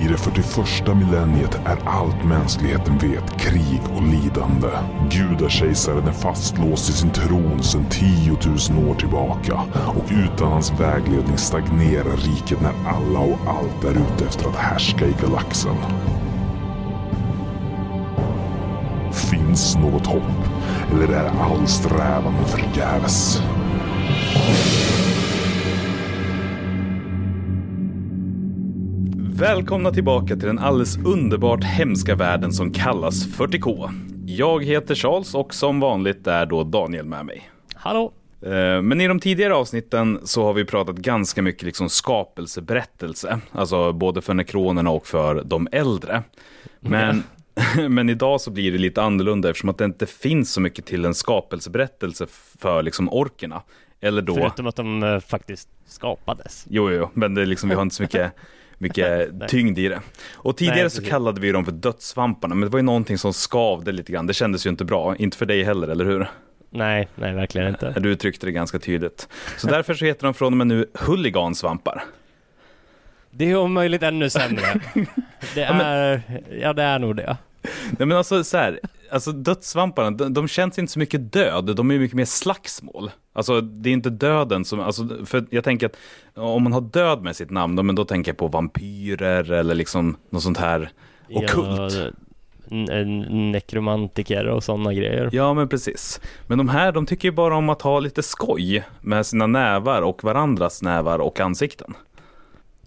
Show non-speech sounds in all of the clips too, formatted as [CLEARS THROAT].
I det 41 millenniet är allt mänskligheten vet krig och lidande. Gudakejsaren är fastlåst i sin tron sedan 10 000 år tillbaka och utan hans vägledning stagnerar riket när alla och allt är ute efter att härska i galaxen. Finns något hopp eller är all strävan förgäves? Välkomna tillbaka till den alldeles underbart hemska världen som kallas 40K. Jag heter Charles och som vanligt är då Daniel med mig. Hallå! Eh, Men i de tidigare avsnitten så har vi pratat ganska mycket liksom skapelseberättelse, alltså både för nekronerna och för de äldre. Men, [LAUGHS] men idag så blir det lite annorlunda eftersom att det inte finns så mycket till en skapelseberättelse för liksom orkerna. Eller då, Förutom att de eh, faktiskt skapades. jo, jo, men det är liksom, vi har inte så mycket [LAUGHS] mycket [LAUGHS] tyngd i det. Och tidigare Nej, så kallade vi dem för dödssvamparna, men det var ju någonting som skavde lite grann. Det kändes ju inte bra, inte för dig heller, eller hur? Nej, nej verkligen inte. Du uttryckte det ganska tydligt. Så därför så heter de från och med nu huligansvampar. Det är om möjligt ännu sämre. [LAUGHS] Det men- är, ja det är nog det. Nej men alltså så här, alltså dödssvamparna, de, de känns inte så mycket död, de är mycket mer slagsmål. Alltså det är inte döden som, alltså, för jag tänker att om man har död med sitt namn, då, men då tänker jag på vampyrer eller liksom något sånt här ockult. Ja, nekromantiker och sådana grejer. Ja, men precis. Men de här, de tycker ju bara om att ha lite skoj med sina nävar och varandras nävar och ansikten.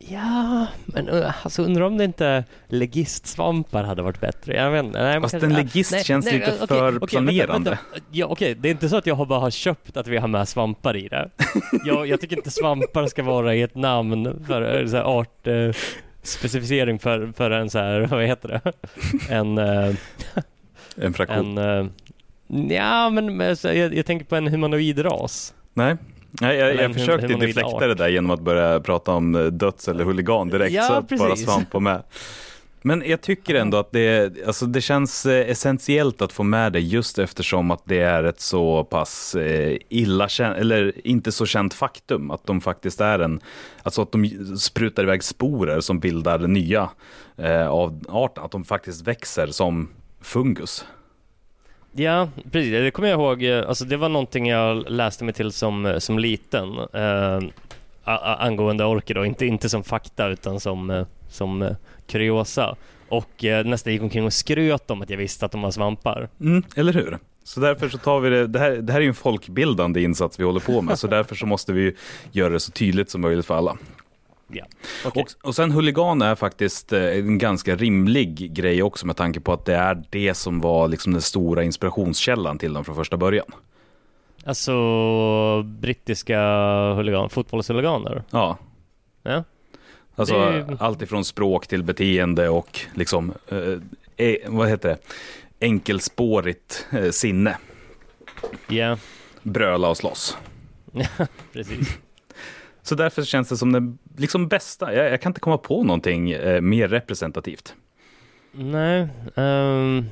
Ja, men alltså undrar om det inte legistsvampar hade varit bättre. Jag vet inte. Nej, Fast en legist nej, känns nej, lite okej, för okej, planerande. Vänta, vänta. Ja, okej, det är inte så att jag har bara har köpt att vi har med svampar i det. Jag, jag tycker inte svampar ska vara i ett namn för eh, så här, art eh, specificering för, för en så här, vad heter det? En, eh, En fraktion. en eh, Ja, men jag, jag tänker på en humanoid ras. Nej. Nej, jag, jag försökte deflekta det där genom att börja prata om eh, döds eller huligan direkt, Ja, så att bara precis. svamp var med. Men jag tycker ändå att det, alltså det känns eh, essentiellt att få med det just eftersom att det är ett så pass eh, illa känt, eller inte så känt faktum att de faktiskt är en, alltså att de sprutar iväg sporer som bildar nya eh, av arten, att de faktiskt växer som fungus. Ja, precis. Det kommer jag ihåg. eh, Alltså, det var någonting jag läste mig till som, eh, som liten. Eh, angående orker då. Inte, inte som fakta utan som, eh, som kuriosa. Och eh, nästan gick omkring och skröt om att jag visste att de var svampar. Mm, eller hur? Så därför så tar vi det, det här, det här är ju en folkbildande insats vi håller på med, så [LAUGHS] därför så måste vi göra det så tydligt som möjligt för alla. Ja. Okej. Och, och sen huligan är faktiskt eh, en ganska rimlig grej också med tanke på att det är det som var liksom den stora inspirationskällan till dem från första början. Alltså brittiska huligan, fotbollshuliganer. Ja, Ja. alltså Det allt ifrån språk till beteende och liksom, eh, eh, vad heter det, enkelspårigt eh, sinne. Ja, Bröla och slåss. [LAUGHS] precis. Så därför känns det som den liksom bästa. Jag, jag kan inte komma på någonting eh, mer representativt. Nej, ehm,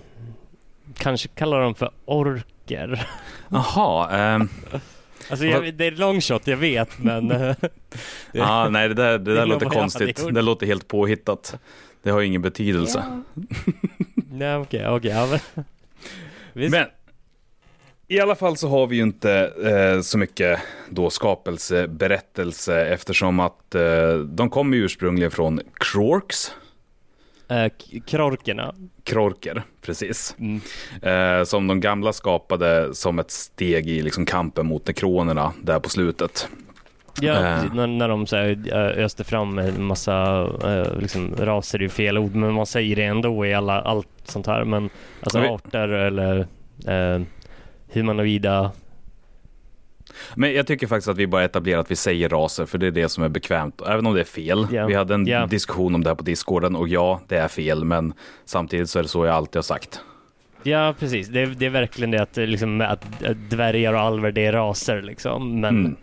kanske kallar dem för orker. [LAUGHS] Jaha, ehm, Alltså jag, det är long shot, jag vet, men... [LAUGHS] eh, det- ja, nej det där, det där är låter konstigt. Det låter helt påhittat. Det har ju ingen betydelse. Nej, okej, okej. ja, men... Visst. Men i alla fall så har vi ju inte eh, så mycket då skapelseberättelse eftersom att eh, de kommer ursprungligen från Krorks, Eh, krorkerna. Krorker, precis. Mm. Eh, som de gamla skapade som ett steg i liksom, kampen mot nekronerna där på slutet. Ja, Eh. när, när de så här, eh, öste fram en massa eh, liksom, raser är fel ord, men man säger det ändå i alla, allt sånt här. Men alltså arter eller eh, humanoida. Men jag tycker faktiskt att vi bara etablerar att vi säger raser, för det är det som är bekvämt. Även om det är fel. Ja. Vi hade en Ja. diskussion om det här på discorden och ja, det är fel, men samtidigt så är det så jag alltid har sagt. Ja, precis. Det, är- det är verkligen det att, liksom, att att dvärgar och alver, det är raser liksom. Men, Mm.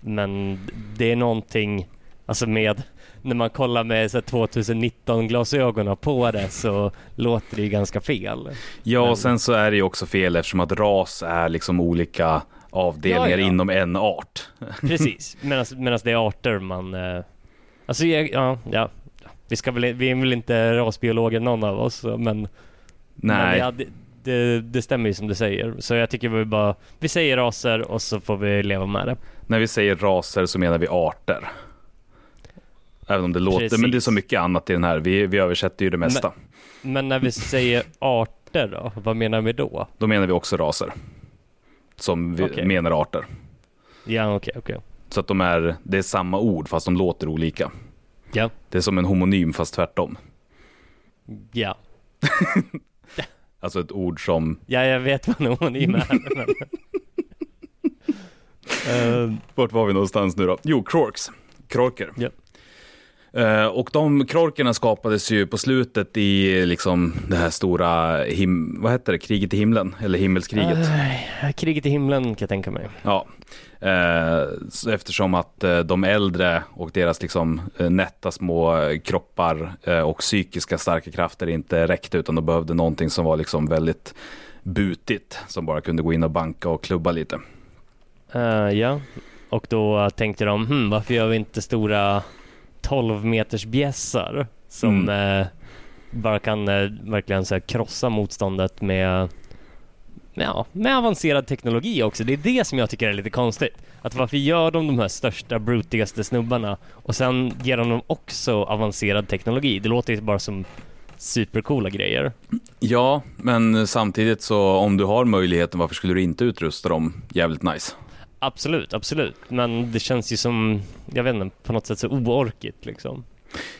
men det är någonting, alltså med när man kollar med så här 2019-glasögonen på det så låter det ju ganska fel. Ja, Men- och sen så är det ju också fel eftersom att ras är liksom olika avdelningar Ja, ja. inom en art. [LAUGHS] Precis, medan det är arter man... Eh, alltså, ja, ja. Vi, ska väl, vi är väl inte rasbiologer någon av oss, men, men Nej, ja, det, det, det stämmer ju som du säger. Så jag tycker vi bara, vi säger raser och så får vi leva med det. när vi säger raser så menar vi arter. Även om det låter, Precis. men det är så mycket annat i den här. Vi, vi översätter ju det mesta. Men när vi säger arter då, vad menar vi då? Då menar vi också raser. Som vi Okej. menar arter. Ja, okej, okej. Så att de är, det är samma ord fast de låter olika. Ja, Det är som en homonym fast tvärtom. ja. [LAUGHS] Alltså ett ord som... Ja, jag vet vad en homonym är. men... [LAUGHS] Eh, Vart var vi någonstans nu då? Jo, Krorks. Krorker. Ja. Eh, och de krorkerna skapades ju på slutet i liksom det här stora, him- vad heter det, kriget i himlen? Eller himmelskriget. eh, kriget i himlen kan jag tänka mig. Ja, så eftersom att de äldre och deras liksom nätta små kroppar och psykiska starka krafter inte räckte utan de behövde någonting som var liksom väldigt butigt som bara kunde gå in och banka och klubba lite. Ja, och då tänkte de, hmm, varför gör vi inte stora 12 meters bjässar som eh, bara kan eh, verkligen så här, krossa motståndet med Ja, med avancerad teknologi också. Det är det som jag tycker är lite konstigt. Att varför gör de de här största, brutigaste snubbarna och sen ger de dem också avancerad teknologi? Det låter ju bara som supercoola grejer. Ja, men samtidigt så om du har möjligheten, varför skulle du inte utrusta dem jävligt nice? Absolut, absolut. Men det känns ju som, jag vet inte, på något sätt så oorkigt liksom.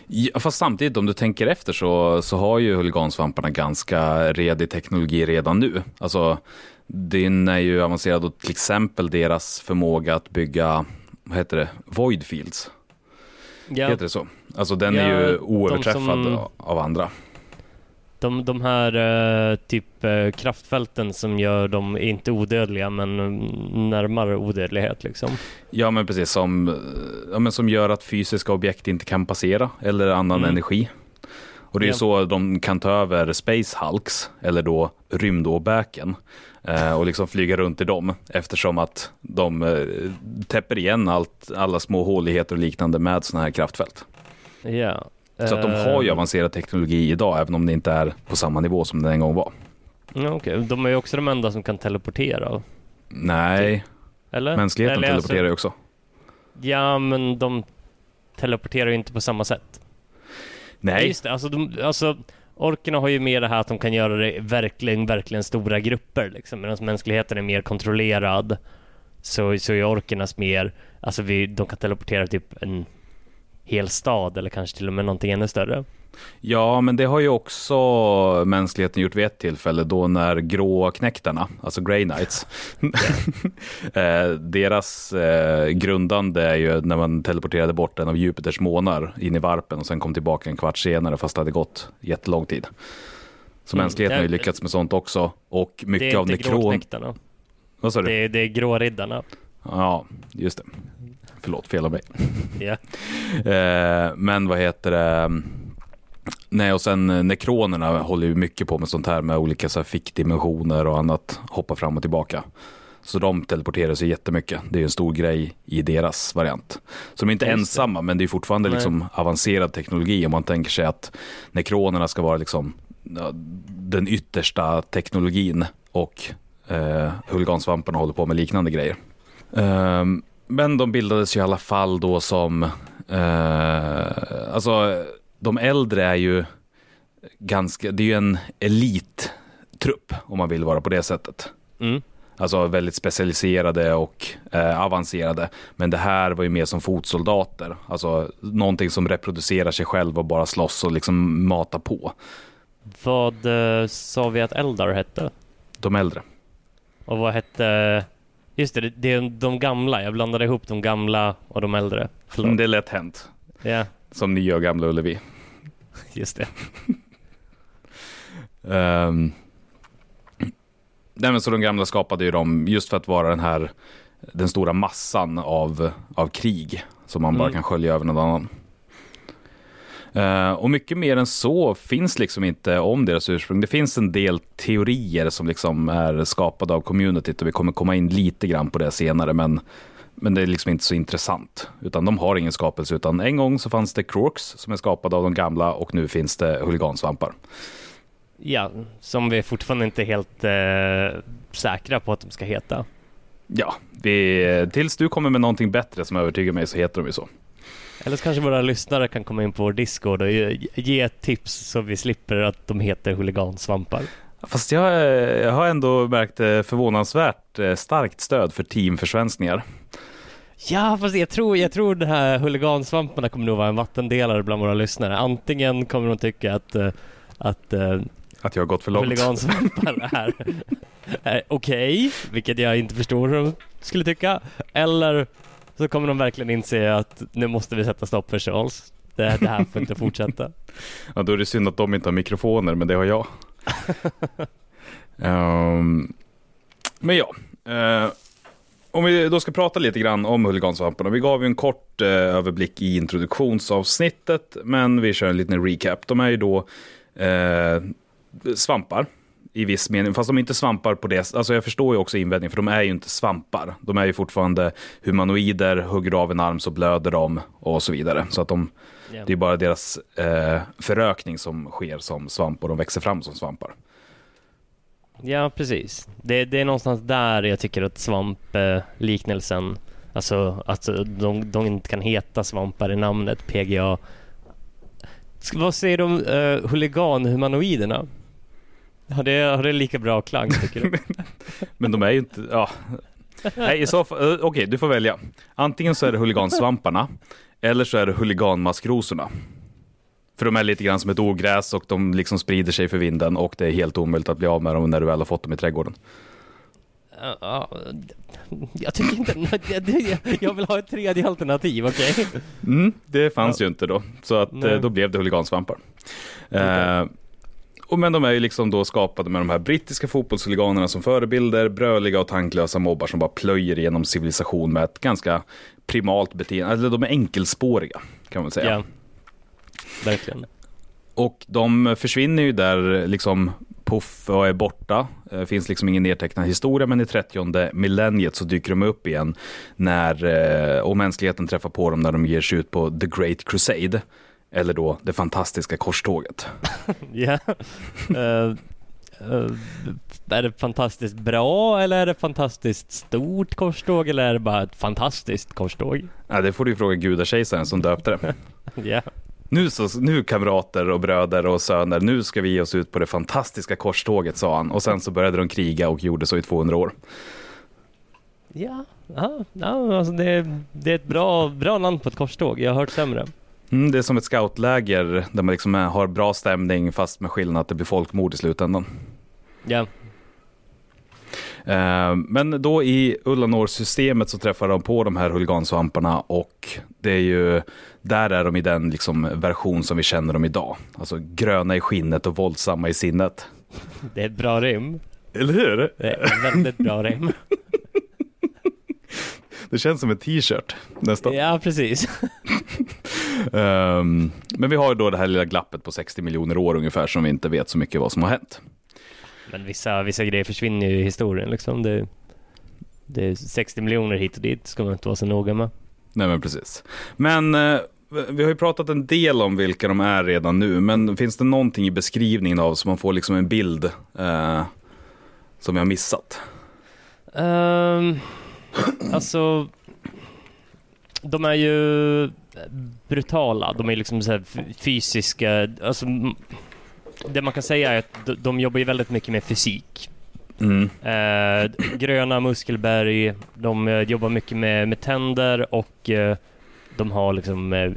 Ja, fast samtidigt om du tänker efter så, så har ju huligansvamparna ganska redig teknologi redan nu. Alltså, den är ju avancerad och till exempel deras förmåga att bygga, vad heter det, void fields. Ja, Heter det så? Alltså den Ja, är ju oöverträffad som- av andra. De, de här eh, typ eh, kraftfälten som gör dem inte odödliga men mm, närmare odödlighet liksom. Ja men precis, som, ja, men som gör att fysiska objekt inte kan passera eller annan Mm. energi. Och det är ju Ja. så de kan ta över Space Hulks, eller då rymdåbäken, eh, och liksom flyga runt i dem eftersom att de eh, täpper igen allt, alla små håligheter och liknande med sådana här kraftfält. Ja. Så att de har ju Eh, avancerad teknologi idag, även om det inte är på samma nivå som det en gång var. Ja, okej. De är ju också de enda som kan teleportera. Nej, Eller? mänskligheten Eller, teleporterar ju också. Alltså, ja, men de teleporterar ju inte på samma sätt. Nej, Just det, alltså, de, alltså orkerna har ju mer det här att de kan göra det i verkligen, verkligen stora grupper liksom. Medan mänskligheten är mer kontrollerad. Så, så är orkernas mer, alltså vi, de kan teleportera typ en hel stad eller kanske till och med någonting ännu större. Ja, men det har ju också mänskligheten gjort vid ett tillfälle då när gråknäktarna, alltså Grey Knights, [LAUGHS] eh, deras eh, grundande är ju när man teleporterade bort en av Jupiters månar in i varpen och sen kom tillbaka en kvart senare fast det hade gått jättelång tid. Så Mm, mänskligheten har ju det- lyckats med sånt också och Det mycket är av inte nekron... gråknäktarna. Vad sa du? Det, är- det är gråriddarna. Ja, just det. Förlåt, fel av mig. [LAUGHS] Ja. Eh, men vad heter det? Nej, och sen eh, nekronerna håller ju mycket på med sånt här med olika så här fickdimensioner och annat, hoppa fram och tillbaka. Så de teleporterar sig jättemycket. Det är en stor grej i deras variant. Så de är inte Just det. ensamma, men det är fortfarande Nej. liksom avancerad teknologi om man tänker sig att nekronerna ska vara liksom den yttersta teknologin och eh, huligansvamparna håller på med liknande grejer. Ehm, men de bildades ju i alla fall då som, eh, alltså de äldre är ju ganska, det är ju en elittrupp om man vill vara på det sättet. Mm. Alltså väldigt specialiserade och eh, avancerade. Men det här var ju mer som fotsoldater. Alltså någonting som reproducerar sig själv och bara slåss och liksom mata på. Vad eh, sa vi att Eldar hette? De äldre. Och vad hette... Just det, det är de gamla. Jag blandade ihop de gamla och de äldre. Förlåt. Mm, Det är lätt hänt. Ja, Som nya och gamla Ullevi. [LAUGHS] just det. Um, [LAUGHS] nej men så de gamla skapade ju dem just för att vara den här den stora massan av, av krig som man bara Mm. kan skölja över någon annan. Eh, och mycket mer än så finns liksom inte om deras ursprung. Det finns en del teorier som liksom är skapade av communityt och vi kommer komma in lite grann på det senare men men det är liksom inte så intressant. Utan de har ingen skapelse. Utan en gång så fanns det Crooks som är skapade av de gamla och nu finns det huligansvampar. Ja, som vi fortfarande inte är helt eh, säkra på att de ska heta. Ja, vi, tills du kommer med någonting bättre som övertygar mig så heter de ju så. Eller så kanske våra lyssnare kan komma in på vår Discord och ge, ett tips så vi slipper att de heter huligansvampar. Fast jag, jag har ändå märkt eh, förvånansvärt eh, starkt stöd för teamförsvenskningar. Ja, fast jag tror, jag tror de här huligansvamparna kommer nog vara en vattendelare bland våra lyssnare. Antingen kommer de tycka att, eh, att att jag har gått för långt. Huligansvampar [LAUGHS] är, är okej, okay, vilket jag inte förstår hur de skulle tycka. Eller så kommer de verkligen inse att nu måste vi sätta stopp för Charles. Det, det här får inte fortsätta. [LAUGHS] ja, då är det synd att de inte har mikrofoner, men det har jag. um, [LAUGHS] men ja, uh, om vi då ska prata lite grann om huligansvamparna. Vi gav ju en kort uh, överblick i introduktionsavsnittet, men vi kör en liten recap. De är ju då uh, svampar i viss mening, fast de är inte svampar på det. Alltså jag förstår ju också invändningen, för de är ju inte svampar. De är ju fortfarande humanoider, hugger av en arm så blöder de och så vidare. Så att de, yeah. det är bara deras eh, förökning som sker som svamp och de växer fram som svampar. Ja, precis. Det, det är någonstans där jag tycker att svampliknelsen, eh, alltså att de, de inte kan heta svampar i namnet PGA. Vad säger du om uh, huliganhumanoiderna? Har det, har det lika bra klang tycker du? [LAUGHS] Men de är ju inte, ja. Nej, i så fall, eh, okej, okay, du får välja. Antingen så är det huligansvamparna eller så är det huliganmaskrosorna. För de är lite grann som ett ogräs och de liksom sprider sig för vinden och det är helt omöjligt att bli av med dem när du väl har fått dem i trädgården. Ja, jag tycker inte... Jag vill ha ett tredje alternativ, okej? Okay? Mm, det fanns ja. ju inte då, så att, eh, då blev det huligansvampar. Okay. Eh, och men de är ju liksom då skapade med de här brittiska fotbollshuliganerna som förebilder, bröliga och tanklösa mobbar som bara plöjer igenom civilisation med ett ganska primalt beteende. Eller de är enkelspåriga kan man säga. Ja, verkligen. Och de försvinner ju där liksom puff och är borta. Det finns liksom ingen nedtecknad historia, men i 30 millenniet så dyker de upp igen när, eh, och mänskligheten träffar på dem när de ger sig ut på The Great Crusade. Eller då det fantastiska korståget. [LAUGHS] Ja. uh, uh, är det fantastiskt bra eller är det fantastiskt stort korståg eller är det bara ett fantastiskt korståg? Ja, det får du fråga gudakejsaren som döpte det. [LAUGHS] ja. Nu, så, nu kamrater och bröder och söner, nu ska vi ge oss ut på det fantastiska korståget, sa han. Och sen så började de kriga och gjorde så i 200 år. Ja, ja, ja alltså det, det är ett bra, bra namn på ett korståg. Jag har hört sämre. Mm, det är som ett scoutläger där man liksom har bra stämning fast med skillnad att det blir folkmord i slutändan. Ja. Eh, men då i Ullanor-systemet så träffar de på de här huligansvamparna och det är ju, där är de i den liksom version som vi känner dem idag. Alltså gröna i skinnet och våldsamma i sinnet. Det är ett bra rim. Eller hur? Det är ett väldigt bra rim. [LAUGHS] Det känns som en t-shirt nästan. Ja, precis. [LAUGHS] um, men vi har ju då det här lilla glappet på 60 miljoner år ungefär som vi inte vet så mycket vad som har hänt. Men vissa, vissa grejer försvinner ju i historien liksom. Det, det är 60 miljoner hit och dit, ska man inte vara så noga med. Nej men precis. Men eh, vi har ju pratat en del om vilka de är redan nu, men finns det någonting i beskrivningen av så man får liksom en bild eh, som vi har missat? Um, alltså, de är ju brutala. De är liksom så fysiska. Alltså, det man kan säga är att de jobbar ju väldigt mycket med fysik. Mm. Eh, gröna muskelberg, de eh, jobbar mycket med, med tänder och eh, de har liksom eh,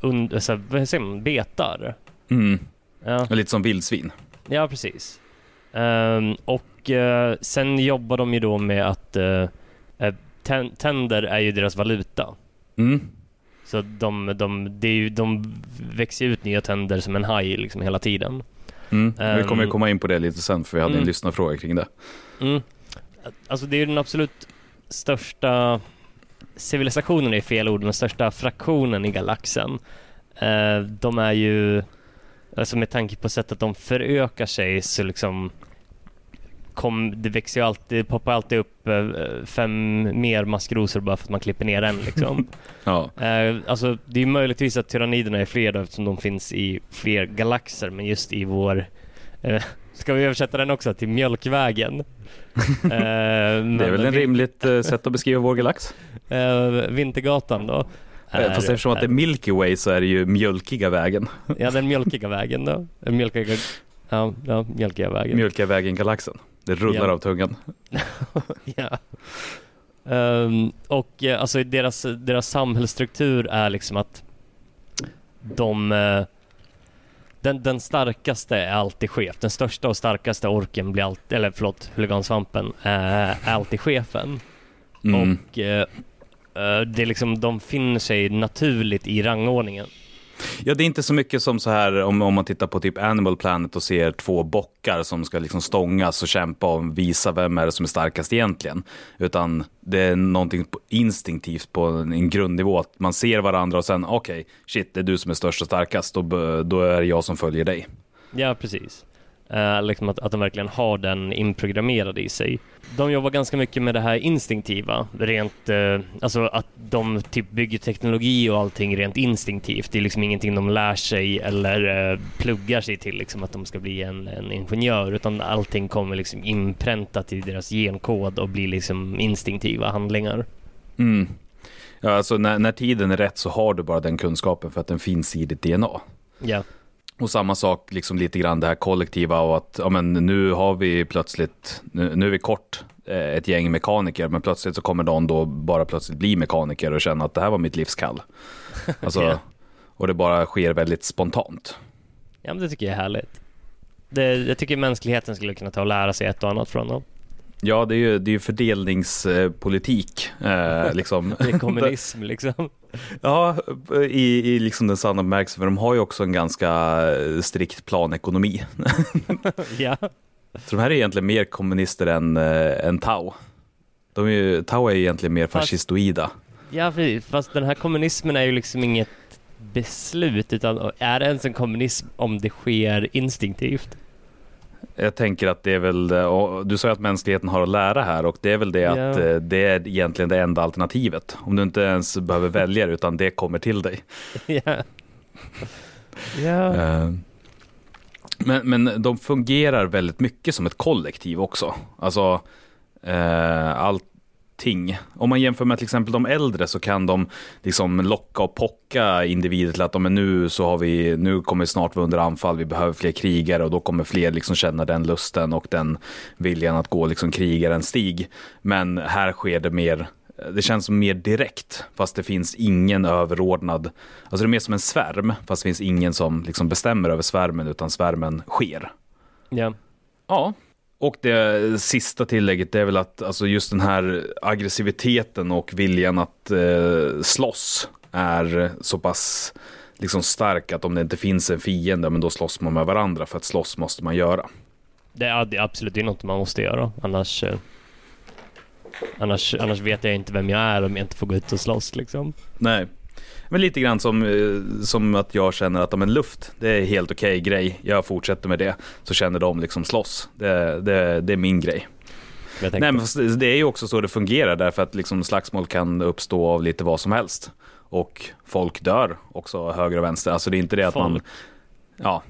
und, alltså, vad säger man, betar. Mm. Ja. Lite som vildsvin. Ja, precis. Um, och uh, sen jobbar de ju då med att tänder är ju deras valuta. Mm. Så de, de, det är ju, de växer ut nya tänder som en haj liksom hela tiden. Mm. Um, vi kommer komma in på det lite sen för vi hade mm. en lyssnarfråga kring det. Mm. Alltså det är den absolut största civilisationen är fel ord, den största fraktionen i galaxen. Uh, de är ju, alltså med tanke på sättet de förökar sig så liksom kom, det växer ju alltid, det poppar alltid upp eh, fem mer maskrosor bara för att man klipper ner en liksom. [LAUGHS] Ja. Eh, alltså det är möjligtvis att tyranniderna är fler då, eftersom de finns i fler galaxer, men just i vår eh, [LAUGHS] Ska vi översätta den också till Mjölkvägen? [LAUGHS] eh, Det är väl en rimligt eh, sätt att beskriva vår galax. Eh, Vintergatan då. Eh, Fast eftersom att det är Milky Way så är det ju mjölkiga vägen. Ja, den mjölkiga vägen då. Mjölkiga, ja, ja, mjölkiga vägen. Mjölkiga vägen-galaxen. Det rullar Ja. av tungan. [LAUGHS] ja. Ehm, och eh, alltså deras, deras samhällsstruktur är liksom att de eh, den, den starkaste är alltid chef. Den största och starkaste orken blir alltid, eller förlåt, huligansvampen är, är alltid chefen. Mm. Och eh, eh, det är liksom, de finner sig naturligt i rangordningen. Ja, det är inte så mycket som så här om, om man tittar på typ Animal Planet och ser två bockar som ska liksom stångas och kämpa och visa vem är det som är starkast egentligen. Utan det är någonting instinktivt på en, grundnivå att man ser varandra och sen okej, shit, det är du som är störst och starkast, då, då är det jag som följer dig. Ja, precis. Eh, liksom att, att de verkligen har den inprogrammerad i sig. De jobbar ganska mycket med det här instinktiva, rent, eh, alltså att de typ bygger teknologi och allting rent instinktivt. Det är liksom ingenting de lär sig eller eh, pluggar sig till, liksom att de ska bli en, en ingenjör, utan allting kommer liksom inpräntat i deras genkod och blir liksom instinktiva handlingar. Mm. Ja, alltså när, när tiden är rätt så har du bara den kunskapen för att den finns i ditt DNA. Ja, Och samma sak, liksom lite grann det här kollektiva och att ja, men nu har vi plötsligt, nu, nu är vi kort eh, ett gäng mekaniker, men plötsligt så kommer någon då bara plötsligt bli mekaniker och känna att det här var mitt livskall. [LAUGHS] Alltså, Ja. Och det bara sker väldigt spontant. ja men det tycker jag är härligt. Det, jag tycker mänskligheten skulle kunna ta och lära sig ett och annat från dem. Ja, det är ju, det är ju fördelningspolitik. Eh, [LAUGHS] liksom. Det är kommunism liksom. [LAUGHS] Ja, i, i liksom den sanna bemärkelsen, för de har ju också en ganska strikt planekonomi. [LAUGHS] ja. Så de här är egentligen mer kommunister än, äh, än Tau. De är ju, Tau är egentligen mer Fast- fascistoida. Ja, precis. Fast den här kommunismen är ju liksom inget beslut, utan är det ens en kommunism om det sker instinktivt? Jag tänker att det är väl, du sa ju att mänskligheten har att lära här och det är väl det att Ja. eh, det är egentligen det enda alternativet. Om du inte ens behöver [LAUGHS] välja det, utan det kommer till dig. ja. Ja. Eh, Men, men de fungerar väldigt mycket som ett kollektiv också. Alltså eh, allting. Om man jämför med till exempel de äldre så kan de liksom locka och pocka individer till att men nu så har vi, nu kommer vi snart vara under anfall, vi behöver fler krigare och då kommer fler liksom känna den lusten och den viljan att gå liksom krigarens stig. Men här sker det mer det känns som mer direkt, fast det finns ingen överordnad. Alltså det är mer som en svärm, fast det finns ingen som liksom bestämmer över svärmen, utan svärmen sker. ja. Ja. Och det sista tillägget det är väl att alltså just den här aggressiviteten och viljan att eh, slåss är så pass liksom stark att om det inte finns en fiende, men då slåss man med varandra, för att slåss måste man göra. Det är, det är absolut det är något man måste göra, annars eh, Annars, annars vet jag inte vem jag är om jag inte får gå ut och slåss liksom. Nej. Men lite grann som, eh, som att jag känner att om en luft, det är helt okej grej. Jag fortsätter med det. Så känner de liksom slåss. Det, det, det är min grej. Nej, men det är ju också så det fungerar därför att liksom slagsmål kan uppstå av lite vad som helst. Och folk dör också höger och vänster. Alltså det är inte det att man... Folk. Ja,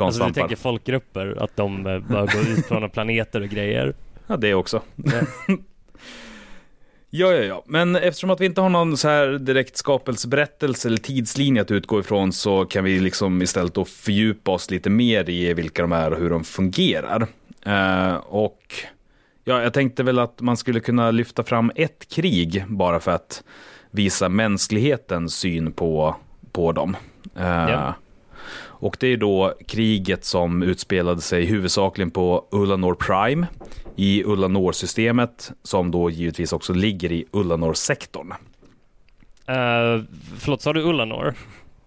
alltså du tänker folkgrupper, att de eh, bara går ut några [LAUGHS] planeter och grejer. Ja, det också. Ja. [LAUGHS] Ja, ja, ja. Men eftersom att vi inte har någon så här direkt skapelseberättelse eller tidslinje att utgå ifrån så kan vi liksom istället då fördjupa oss lite mer i vilka de är och hur de fungerar. Eh, och ja, jag tänkte väl att man skulle kunna lyfta fram ett krig bara för att visa mänsklighetens syn på, på dem. Eh, Ja. Och det är då kriget som utspelade sig huvudsakligen på Ullanor Prime i Ullanor-systemet som då givetvis också ligger i Ullanor-sektorn. Uh, förlåt, sa du Ullanor?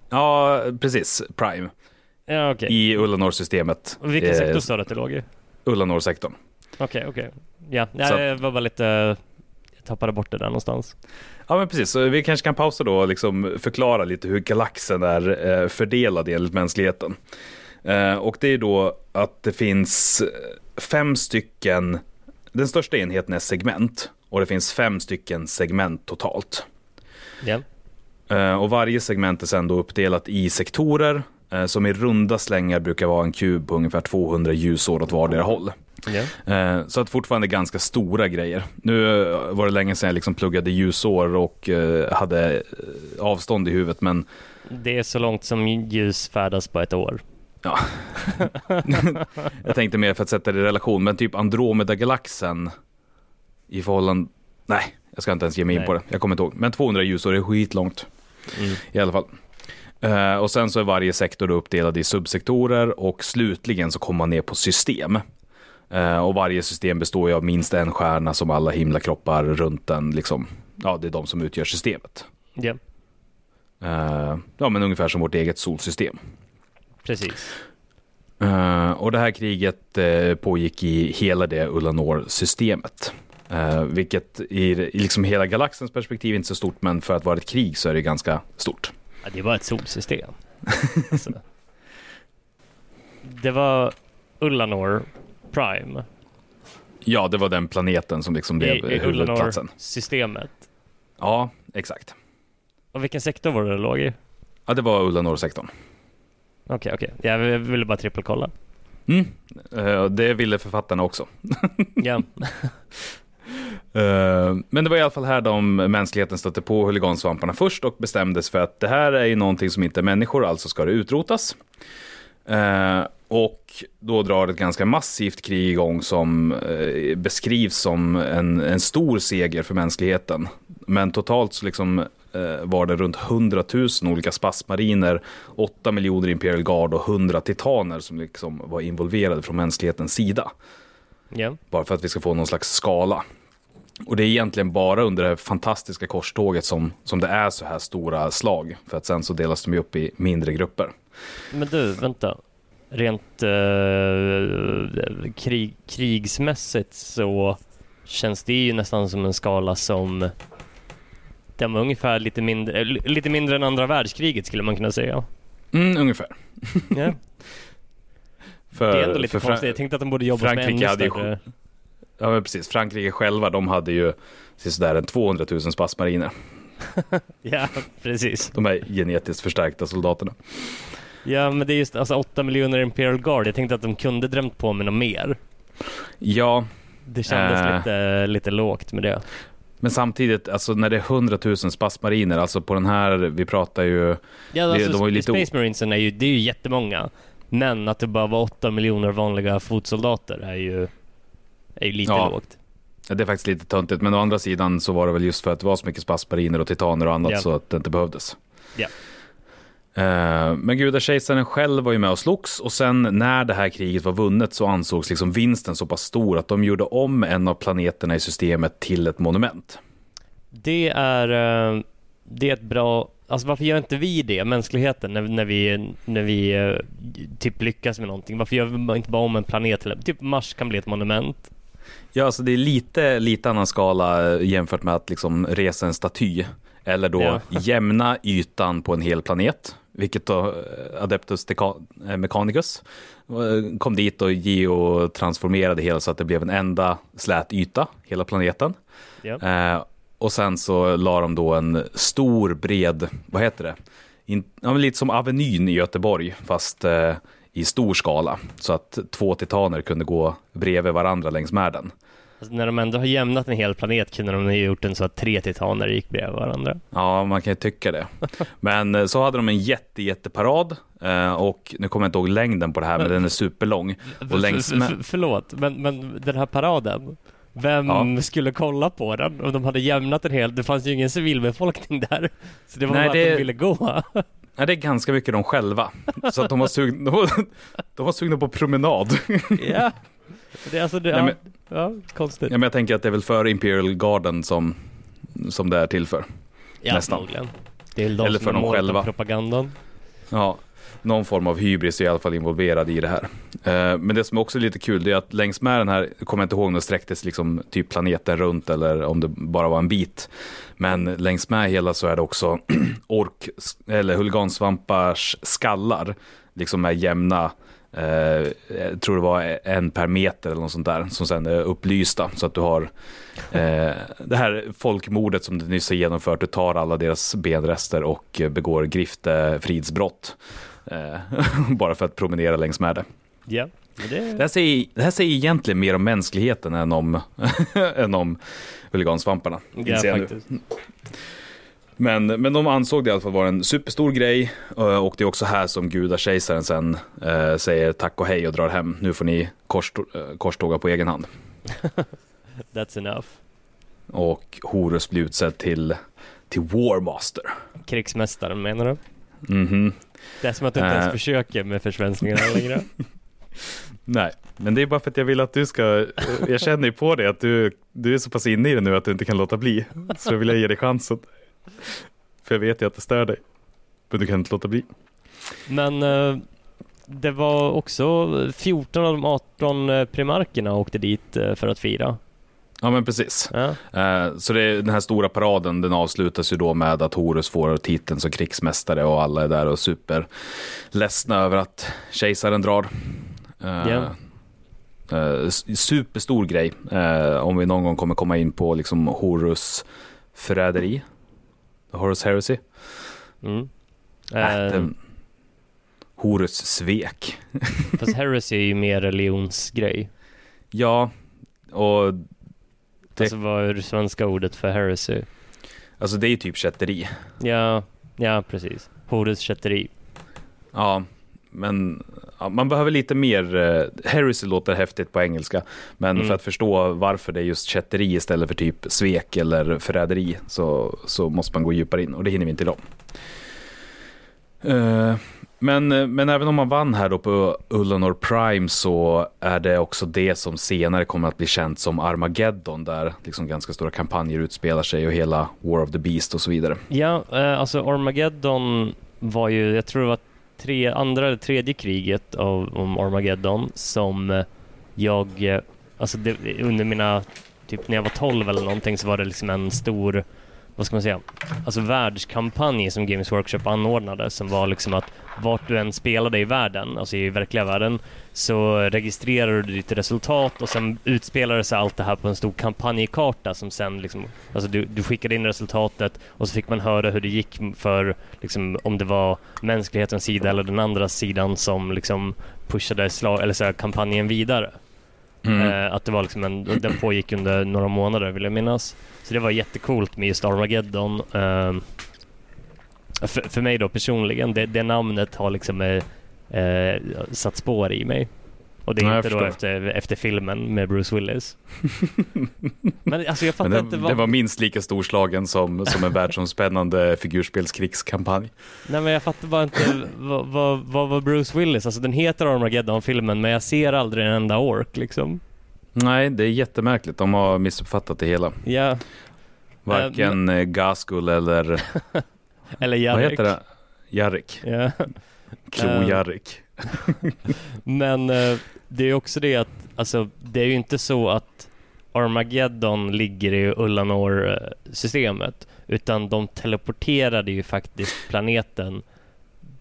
Ja, precis. Prime. Ja, okej. I Ullanor-systemet. Vilken Eh, sektor sa du att det låg i? Ullanor-sektorn. Okej, okej. Ja, Så ja jag var bara lite... Jag tappade bort det där någonstans. Ja, men precis. Så vi kanske kan pausa då och liksom förklara lite hur galaxen är eh, fördelad enligt mänskligheten. Eh, och det är då att det finns fem stycken, den största enheten är segment och det finns fem stycken segment totalt. Eh, Och varje segment är sedan då uppdelat i sektorer eh, som i runda slängar brukar vara en kub på ungefär 200 ljusår åt vardera håll. Eh, Så att fortfarande ganska stora grejer. Nu eh, var det länge sedan jag liksom pluggade ljusår och eh, hade avstånd i huvudet, men Det är så långt som ljus färdas på ett år. Ja. [LAUGHS] jag tänkte mer för att sätta det i relation, men typ Andromeda-galaxen i förhållande... Nej, jag ska inte ens ge mig in Nej. på det. Jag kommer inte ihåg. Men 200 ljusår är skitlångt. Mm. i alla fall. Eh, och sen så är varje sektor uppdelad i subsektorer och slutligen så kommer man ner på system. Eh, och varje system består ju av minst en stjärna som alla himlakroppar runt den, liksom, ja det är de som utgör systemet. Ja, Eh, ja men ungefär som vårt eget solsystem. Precis. Eh, och det här kriget eh, pågick i hela det Ullanor-systemet. Eh, vilket i, i liksom hela galaxens perspektiv är inte så stort, men för att vara ett krig så är det ganska stort. Ja, det bara ett solsystem. [LAUGHS] alltså. Det var Ullanor Prime Ja, det var den planeten som liksom i, blev i huvudplatsen. Ullanor-systemet. Ja, exakt. Och vilken sektor var det det låg i? Ja, det var Ullanor-sektorn. Okej, okej. Jag ville bara trippelkolla. Mm. Eh, det ville författarna också. [LAUGHS] Ja. [LAUGHS] Eh, men det var i alla fall här de mänskligheten stötte på huligansvamparna först och bestämdes för att det här är ju någonting som inte är människor, alltså ska det utrotas. Eh, och då drar ett ganska massivt krig igång som beskrivs som en, en stor seger för mänskligheten. Men totalt så liksom eh, var det runt 100 000 olika spassmariner, 8 miljoner Imperial Guard och 100 titaner som liksom var involverade från mänsklighetens sida. ja. Bara för att vi ska få någon slags skala. Och det är egentligen bara under det här fantastiska korståget som, som det är så här stora slag. För att sen så delas de ju upp i mindre grupper. Men du, vänta. Rent eh, krig, krigsmässigt så känns det ju nästan som en skala som den var ungefär lite mindre, eh, lite mindre än andra världskriget skulle man kunna säga. Mm, ungefär. [LAUGHS] Ja. För, [LAUGHS] Det är ändå lite konstigt. Jag tänkte att de borde jobba med ännu hade ju större... Ja, men precis. Frankrike själva, de hade ju sådär en 200 000 spassmariner. [LAUGHS] Ja, precis. De här genetiskt förstärkta soldaterna. Ja, men det är just alltså 8 miljoner Imperial Guard. Jag tänkte att de kunde drömt på med något mer. Ja, Det kändes Äh. lite, lite lågt med det. Men samtidigt, alltså när det är 100 000 spassmariner, alltså på den här, vi pratar ju, Ja, alltså, de var ju lite Space Marinesen är ju, det är ju jättemånga. Men att det bara var 8 miljoner vanliga fotsoldater är ju, är ju lite Ja. lågt. Ja, Det är faktiskt lite töntigt, men å andra sidan så var det väl just för att det var så mycket spassmariner och titaner och annat Ja. så att det inte behövdes. Ja. Eh, Men gudakejsaren själv var ju med och slogs och sen när det här kriget var vunnet så ansågs liksom vinsten så pass stor att de gjorde om en av planeterna i systemet till ett monument. Det är, eh, det är ett bra, alltså varför gör inte vi det, mänskligheten, när, när vi, när vi eh, typ lyckas med någonting? Varför gör vi inte bara om en planet typ Mars kan bli ett monument? Ja, alltså det är lite, lite annan skala jämfört med att liksom resa en staty. Eller då Ja. jämna ytan på en hel planet. Vilket då eh, Adeptus eh, Mechanicus eh, kom dit och geotransformerade hela så att det blev en enda slät yta, hela planeten. Ja. Eh, och sen så la de då en stor, bred, vad heter det? In, ja, lite som Avenyn i Göteborg, fast eh, i stor skala. Så att två titaner kunde gå bredvid varandra längs med den. Alltså, när de ändå har jämnat en hel planet kunde de ha gjort den så att tre titaner gick bredvid varandra. Ja, man kan ju tycka det. Men eh, så hade de en jätte, jätteparad eh, och nu kommer jag inte ihåg längden på det här, men den är superlång. Och längs med, förlåt, men, men den här paraden, vem Ja. skulle kolla på den? Om de hade jämnat en hel, det fanns ju ingen civilbefolkning där. [LAUGHS] Så det var Nej, bara att det- de ville gå. [LAUGHS] nej, det är ganska mycket de själva. Så att de var sugna, de var, [LAUGHS] de var sugna på promenad. ja. Det är alltså, det, Nej, men- ja, konstigt. Ja, men jag tänker att det är väl för Imperial Garden som, som det är till för. Ja, nästan. förmodligen. Det är väl de Eller som för dem själva. propagandan. Ja, någon form av hybris är i alla fall involverad i det här. Eh, Men det som också är lite kul det är att längs med den här, jag kommer inte ihåg om det sträcktes liksom typ planeten runt eller om det bara var en bit. Men längs med hela så är det också [CLEARS THROAT] ork eller huligansvampars skallar liksom med jämna eh, jag tror det var en per meter eller något sånt där, som sen är upplysta. Så att du har eh, det här folkmordet som du nyss har genomfört, du tar alla deras benrester och begår griftefridsbrott. Eh, [LAUGHS] bara för att promenera längs med det. Ja, det... Det, här säger, det här säger egentligen mer om mänskligheten än om, [LAUGHS] än om huligansvamparna. Ja, nu. Men, men de ansåg det i alla fall vara en superstor grej eh, och det är också här som gudakejsaren sen eh, säger tack och hej och drar hem. Nu får ni eh, korståga på egen hand. [LAUGHS] That's enough. Och Horus blir utsedd till, till Warmaster. Krigsmästaren menar du? Mhm. Det är som att du inte ens Eh. försöker med försvenskningarna [LAUGHS] längre. Nej, men det är bara för att jag vill att du ska, jag känner ju på dig att du, du är så pass inne i det nu att du inte kan låta bli. Så då vill jag ge dig chansen. För jag vet ju att det stör dig. Men du kan inte låta bli. Men eh, det var också 14 av de 18 eh, primarkerna åkte dit eh, för att fira. Ja men precis. Ja. Så det, är- den här stora paraden den avslutas ju då med att Horus får titeln som krigsmästare och alla är där och super ledsna över att kejsaren drar. Ja. Superstor grej om vi någon gång kommer komma in på liksom Horus förräderi. Horus heresy. Mm. Äh, den- Horus svek. [LAUGHS] fast heresy är ju mer religionsgrej. Ja, och Det- Alltså vad är det svenska ordet för heresy? alltså det är ju typ kätteri. Ja, ja precis. Horus kätteri. Ja, men ja, man behöver lite mer. Uh, heresy låter häftigt på engelska, men Mm. för att förstå varför det är just kätteri istället för typ svek eller förräderi så, så måste man gå djupare in och det hinner vi inte idag. Eh, men, men även om man vann här då på Ullanor Prime så är det också det som senare kommer att bli känt som Armageddon där liksom ganska stora kampanjer utspelar sig och hela War of the Beast och så vidare. Ja, eh, alltså Armageddon var ju, jag tror det var tre, andra eller tredje kriget av, om Armageddon som eh, jag, eh, alltså det, under mina, typ när jag var 12 eller någonting så var det liksom en stor, vad ska man säga, alltså världskampanj som Games Workshop anordnade som var liksom att vart du än spelade i världen, alltså i verkliga världen, så registrerar du ditt resultat och sen utspelade sig allt det här på en stor kampanjkarta som sen liksom, alltså du, du skickade in resultatet och så fick man höra hur det gick för, liksom, om det var mänsklighetens sida eller den andra sidan som liksom pushade slag, eller så här, kampanjen vidare. Mm. Eh, att det var liksom en, den pågick under några månader vill jag minnas. Så det var jättecoolt med just Armageddon. Ehm, för, för mig då personligen, det, det namnet har liksom eh, eh satt spår i mig. Och det är jag inte då efter, efter filmen med Bruce Willis. [LAUGHS] Men alltså jag fattar Men inte vad... det var minst lika storslagen som, som en världsomspännande [LAUGHS] figurspelskrigskampanj. Nej men jag fattar bara inte, vad, vad, vad var Bruce Willis? Alltså den heter Armageddon-filmen men jag ser aldrig en enda ork liksom. Nej, det är jättemärkligt. De har missuppfattat det hela. Ja, Varken eh, Gaskull eller... [LAUGHS] eller Vad Jarek. heter det? Jarrik. Ja. Klo-Jarrik. [LAUGHS] Men eh, det är också det att, alltså det är ju inte så att Armageddon ligger i Ullanor-systemet utan de teleporterade ju faktiskt planeten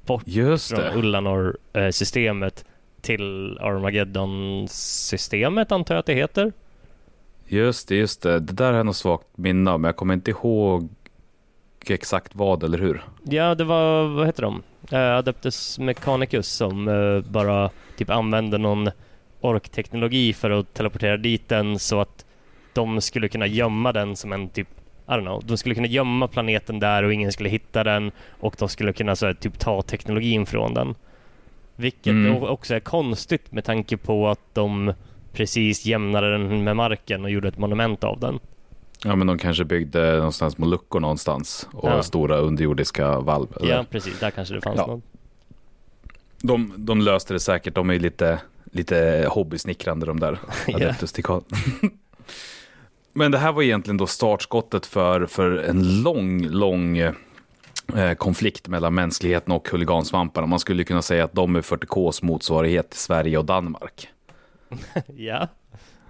bort Just från det. Ullanor-systemet till Armageddon-systemet antar jag att det heter. Just det, just det. Det där har jag nog svagt minne av, men jag kommer inte ihåg exakt vad, eller hur? Ja, det var, vad heter de? Eh, Adeptus Mechanicus som eh, bara typ använde någon orkteknologi för att teleportera dit den så att de skulle kunna gömma den som en typ, I don't know, de skulle kunna gömma planeten där och ingen skulle hitta den och de skulle kunna så här, typ ta teknologin från den. Vilket Mm. också är konstigt med tanke på att de precis jämnade den med marken och gjorde ett monument av den. Ja, men de kanske byggde någonstans med luckor någonstans och Ja. stora underjordiska valv. eller? Ja, precis. Där kanske det fanns Ja. något. De, de löste det säkert. De är lite, lite hobbysnickrande de där. [LAUGHS] Adeptus Tical. [LAUGHS] Men det här var egentligen då startskottet för, för en lång, lång eh, konflikt mellan mänskligheten och huligansvamparna. Man skulle kunna säga att de är 40Ks motsvarighet till Sverige och Danmark. [LAUGHS] Ja.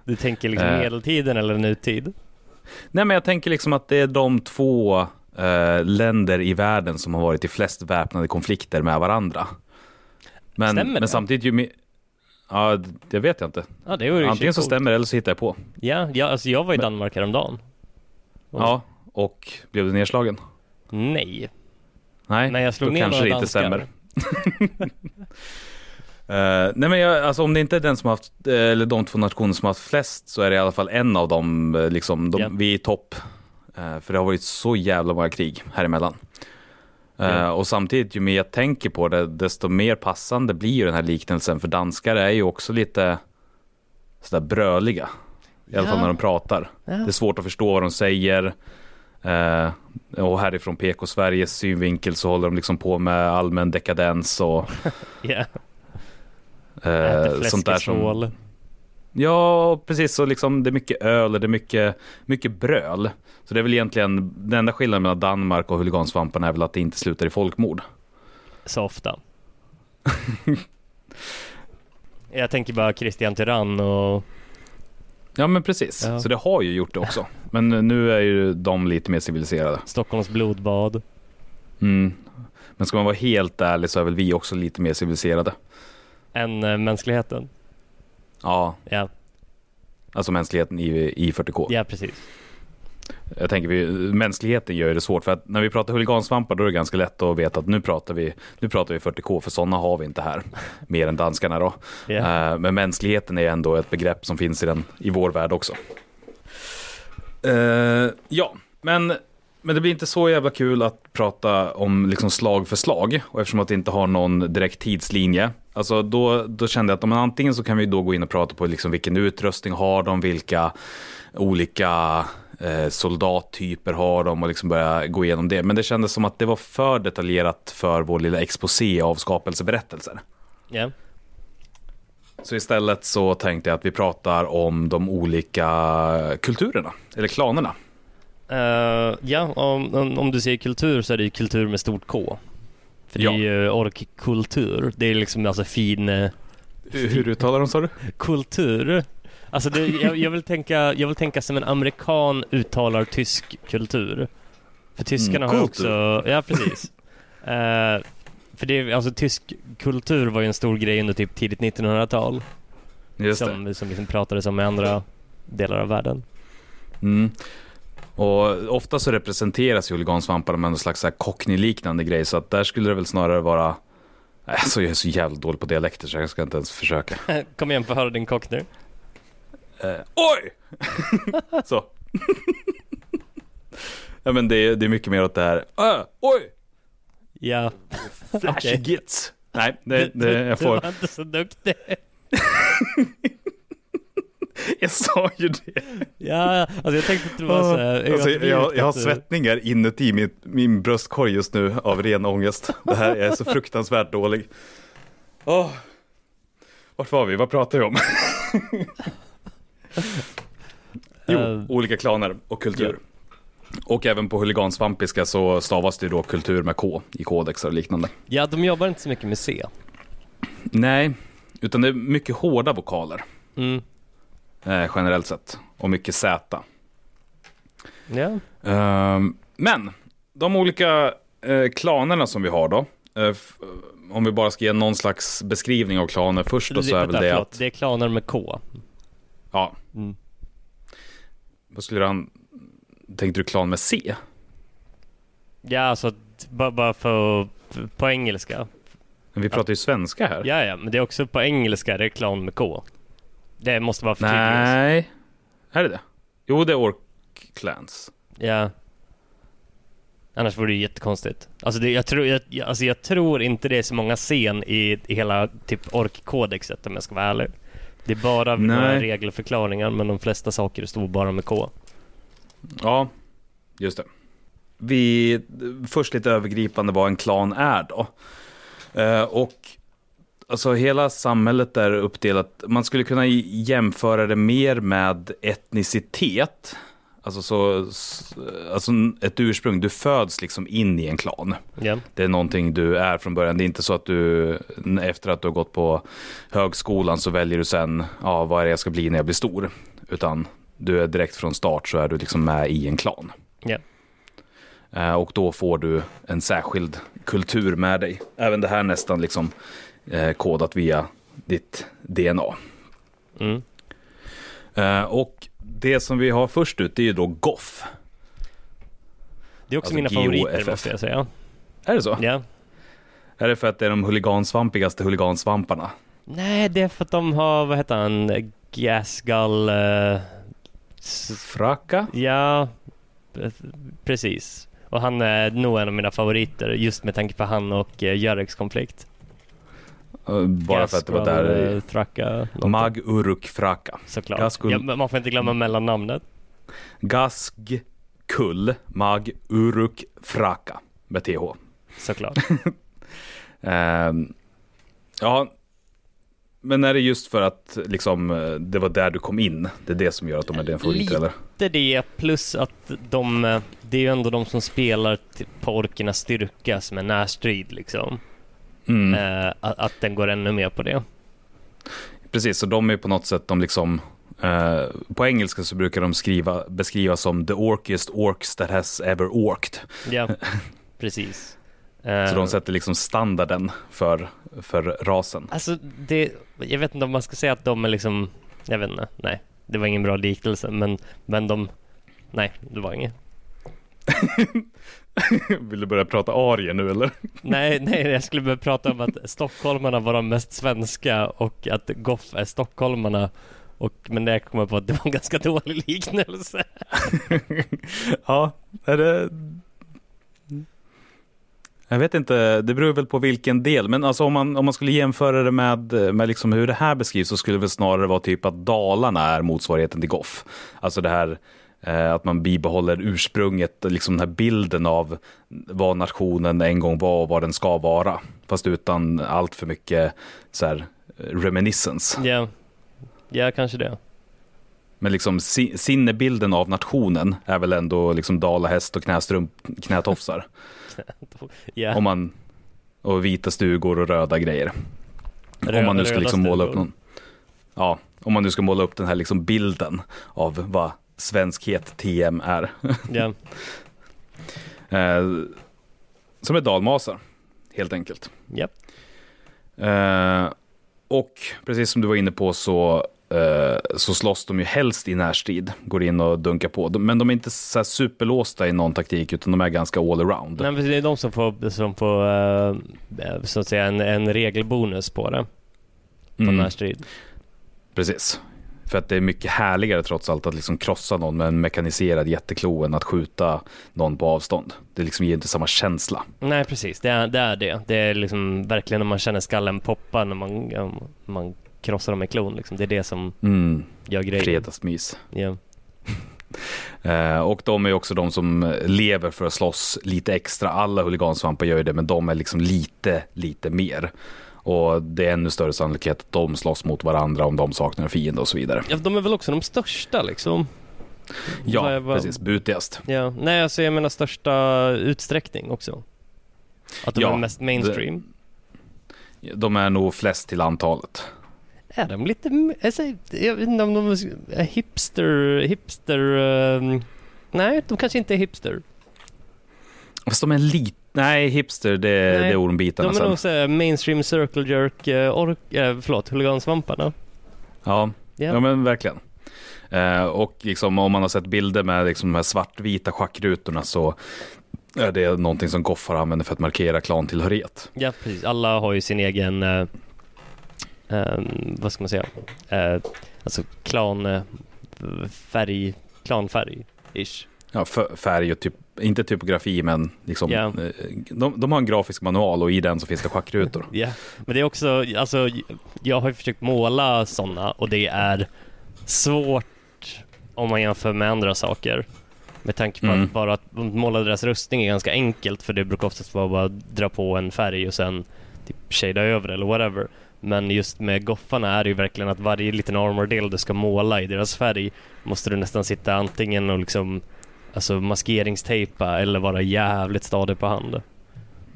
Du tänker liksom Eh. medeltiden eller nutid? Nej, men jag tänker liksom att det är de två eh, länder i världen som har varit i flest väpnade konflikter med varandra. Men, Stämmer det? men samtidigt ju. Ja, det vet jag inte. Ja, det Antingen så coolt. stämmer det eller så hittar jag på. Ja, ja alltså jag var i Danmark häromdagen. Och- Ja, och blev du nedslagen? Nej. Nej, Nej, jag slog då ner kanske det inte stämmer. [LAUGHS] Eh, nej men jag, alltså om det inte är den som haft, eh, eller de två nationer som har haft flest så är det i alla fall en av dem, eh, liksom, de, Ja. vi är i topp. Eh, för det har varit så jävla många krig här emellan. Eh, Ja. Och samtidigt, ju mer jag tänker på det, desto mer passande blir ju den här liknelsen. För danskar är ju också lite sådär bröliga. I alla Ja. fall när de pratar. Det är svårt att förstå vad de säger. Eh, och härifrån PK-Sveriges synvinkel så håller de liksom på med allmän dekadens och [LAUGHS] Ja, eh, äter sånt där som... Ja, precis. Så liksom, det är mycket öl och det är mycket, mycket bröl. Så det är väl egentligen den enda skillnaden mellan Danmark och huligansvamparna är väl att det inte slutar i folkmord. Så ofta. [LAUGHS] jag tänker bara Christian Tyrann och... Ja, men precis. Ja. Så det har ju gjort det också. Men nu är ju de lite mer civiliserade. Stockholms blodbad. Mm. Men ska man vara helt ärlig så är väl vi också lite mer civiliserade. Än eh, mänskligheten. Ja, Ja, alltså mänskligheten i, i 40K. ja precis. Jag tänker vi, mänskligheten gör ju det svårt för att när vi pratar huligansvampar då är det ganska lätt att veta att nu pratar vi, nu pratar vi 40K för sådana har vi inte här. [LAUGHS] Mer än danskarna då. Ja. Eh, Men mänskligheten är ändå ett begrepp som finns i, den, i vår värld också. Eh, ja, men, men det blir inte så jävla kul att prata om liksom slag för slag. Och eftersom att det inte har någon direkt tidslinje. Alltså då, då kände jag att om antingen så kan vi då gå in och prata på liksom vilken utrustning har de, vilka olika eh, soldattyper har de och liksom börja gå igenom det. Men det kändes som att det var för detaljerat för vår lilla exposé av skapelseberättelser. Ja. Så istället så tänkte jag att vi pratar om de olika kulturerna, eller klanerna. Eh, ja, om, om, om du säger kultur så är det ju kultur med stort K. För det Ja. är ju orkkultur. Det är liksom alltså fin eh, Hur uttalar de sa du? kultur. Alltså det, jag, jag, vill tänka, jag vill tänka som en amerikan uttalar tysk kultur. För tyskarna Mm, har också, ja precis. Eh, för det, är- alltså tysk kultur var ju en stor grej under typ tidigt 1900-tal. Just det. Som, som liksom pratades om i andra delar av världen. Mm. Och ofta så representeras ju huligansvamparna med någon slags cockney-liknande grej, så att där skulle det väl snarare vara Alltså jag är så jävla dålig på dialekter så jag ska inte ens försöka. [LAUGHS] Kom igen, få höra din cockney. Eh, oj! [LAUGHS] så. ja men det är, det är mycket mer åt det här. Uh, oj! Ja. Flashy [LAUGHS] Okej. gits. Nej, det, det, jag Du får. var inte så duktig. [LAUGHS] Jag sa ju det. Ja, alltså jag tänkte att det var så här, Alltså, jag, jag, har svettningar inuti min, min bröstkorg just nu av ren ångest. Det här är så fruktansvärt dålig. Åh. Vart var vi? Vad pratar vi om? [LAUGHS] jo, Eh. olika klaner och kultur. Och även på huligansvampiska så stavas det då kultur med K i kodexar och liknande. Ja, de jobbar inte så mycket med C. Nej, utan det är mycket hårda vokaler Mm. Eh, generellt sett. Och mycket Z. Ja. Ehm, men de olika eh, klanerna som vi har då. eh, f- om vi bara ska ge någon slags beskrivning av klaner först då så är väl det att, Det är klaner med K. ja, Mm. vad skulle han, tänkte du klan med C? Ja, alltså bara, bara för, för på engelska. Men vi pratar ju svenska här. Ja, ja, men det är också på engelska, det är klan med K. Det måste vara förtydligas. Nej, är det det? Jo, det är Orc Clans. Ja. Annars vore det ju jättekonstigt. Alltså, det, jag, tror, jag, alltså jag tror inte det är så många scen i, i hela typ ork-kodexet om jag ska vara ärlig. Det är bara några regelförklaringar men de flesta saker står bara med K. Ja, just det. Vi, först lite övergripande vad en klan är då. Eh, och alltså hela samhället är uppdelat, man skulle kunna jämföra det mer med etnicitet. Alltså, så, alltså ett ursprung, du föds liksom in i en klan. Ja. Det är någonting du är från början. Det är inte så att du efter att du har gått på högskolan så väljer du sen, ja vad är det jag ska bli när jag blir stor. Utan du är direkt från start så är du liksom med i en klan. Eh, Och då får du en särskild kultur med dig. Även det här nästan liksom eh, kodat via ditt DNA. Mm. Eh, och det som vi har först ut det är ju då GOFF. Det är också Alltså mina favoriter måste jag säga. Är det så? Ja. Är det för att det är de huligansvampigaste huligansvamparna? Nej, det är för att de har, vad heter han, Gasgull... Uh, Fraka? ja, eh, precis. Och han är nog en av mina favoriter just med tanke på han och uh, Jöreks konflikt. Eh, Bara för att det var där. eh. Mag Uruk Fraka. Såklart. Gaskull- Ja, man får inte glömma mellannamnet. Gask Kull Mag Uruk Fraka med TH. Såklart. [LAUGHS] Ehm, ja, men är det just för att liksom, det var där du kom in? Det är det som gör att de är din favorit Lite. eller? Är det, plus att de, det är ju ändå de som spelar på orkernas styrka som är närstrid liksom. Mm. Eh, att, att den går ännu mer på det. Precis, så de är på något sätt de liksom eh, på engelska så brukar de skriva, beskriva som the orkiest orks that has ever orked. Ja, [LAUGHS] precis. Så Eh, de sätter liksom standarden för, för rasen. Alltså, det, jag vet inte om man ska säga att de är liksom, jag vet inte, nej. Det var ingen bra liknelse, men, men de, nej, det var inget. [LAUGHS] [LAUGHS] Vill du börja prata arier nu eller? Nej, nej, jag skulle börja prata om att stockholmarna var de mest svenska och att Goff är stockholmarna. Och, men det kom jag på att det var en ganska dålig liknelse. [LAUGHS] ja, är det... Jag vet inte, det beror väl på vilken del. Men alltså om man, om man skulle jämföra det med, med liksom hur det här beskrivs så skulle det väl snarare vara typ att Dalarna är motsvarigheten till Goff. Alltså det här att man bibehåller ursprunget, liksom den här bilden av vad nationen en gång var och vad den ska vara. Fast utan allt för mycket så här, reminiscence. Ja, ja kanske det. Men liksom si- sinnebilden av nationen är väl ändå liksom dalahäst och knästrump, knätofsar. [LAUGHS] Ja, Om man, och vita stugor och röda grejer. Rö- om man nu ska röda liksom måla upp någon. Ja, om man nu ska måla upp den här liksom bilden av vad svenskhet TM är. ja, [LAUGHS] Eh, som är dalmasar, helt enkelt. ja. Eh, och precis som du var inne på så, eh, så slåss de ju helst i närstrid, går in och dunkar på. De- Men de är inte så här superlåsta i någon taktik, utan de är ganska all around. Nej, men det är de som får, som får eh, så att säga en, en regelbonus på det, på Mm, närstrid. precis. För att det är mycket härligare trots allt att liksom krossa någon med en mekaniserad jätteklo än att skjuta någon på avstånd. Det liksom ger inte samma känsla. Nej, precis. Det är det. Är det. det är liksom verkligen när man känner skallen poppa när man, man krossar dem med klon. Liksom. Det är det som Mm, gör grejen. fredagsmys. [LAUGHS] Eh, och de är också de som lever för att slåss lite extra. Alla huligansvampar gör ju det, men de är liksom lite, lite mer. Och det är ännu större sannolikhet att de slåss mot varandra om de saknar en fiende och så vidare. ja, de är väl också de största liksom. Ja, vad- precis. Butigast. Ja, nej alltså jag menar största utsträckning också. Att de Ja, är mest mainstream. De är nog flest till antalet. Är de lite, alltså, jag vet inte om de är hipster, hipster, ehm, nej de kanske inte är hipster. Fast de är lite... Nej, hipster, det, Nej, det är De ormbitarna är sen. nog såhär mainstream circle jerk, uh, ork, eh, förlåt, huligansvamparna. Ja, Ja. ja men verkligen. Eh, och liksom, om man har sett bilder med liksom, de här svartvita schackrutorna så är det någonting som goffar använder för att markera klantillhörighet. Ja, precis. Alla har ju sin egen, eh, ehm, vad ska man säga, eh, alltså klan, eh, färg, klanfärg, ish. Ja, färg och typ, inte typografi men liksom, eh, de, de har en grafisk manual och i den så finns det schackrutor. Ja, men det är också, alltså jag har ju försökt måla sådana och det är svårt om man jämför med andra saker. Med tanke på Mm. att bara att måla deras rustning är ganska enkelt för det brukar oftast vara bara dra på en färg och sen typ shada över eller whatever. Men just med goffarna är det ju verkligen att varje liten armor-del du ska måla i deras färg måste du nästan sitta antingen och liksom alltså maskeringstejpa eller vara jävligt stadig på hand.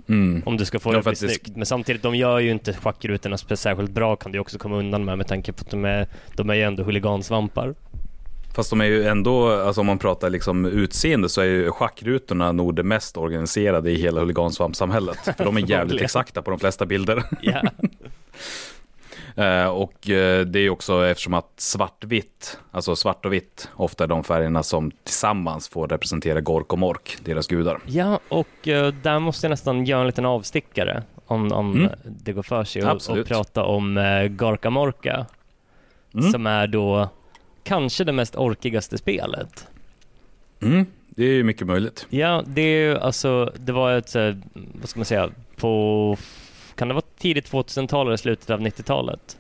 Mm. Om du ska få Ja, det att bli det snyggt. Men samtidigt, de gör ju inte schackrutorna särskilt bra kan du också komma undan med med tanke på att de är, de är ju ändå huligansvampar. Fast de är ju ändå, alltså om man pratar liksom utseende så är ju schackrutorna nog det mest organiserade i hela huligansvampsamhället. För de är [LAUGHS] jävligt exakta på de flesta bilder. Ja. [LAUGHS] Eh, och eh, det är också eftersom att svartvitt, alltså svart och vitt, ofta är de färgerna som tillsammans får representera Gork och Mork, deras gudar. ja, och eh, där måste jag nästan göra en liten avstickare om, om Mm. det går för sig och, och prata om Gorka Morka Mm. som är då kanske det mest orkigaste spelet. Mm, det är ju mycket möjligt. Ja, det är ju alltså, det var ett, vad ska man säga, på, kan det vara tidigt 2000-tal eller slutet av 90-talet?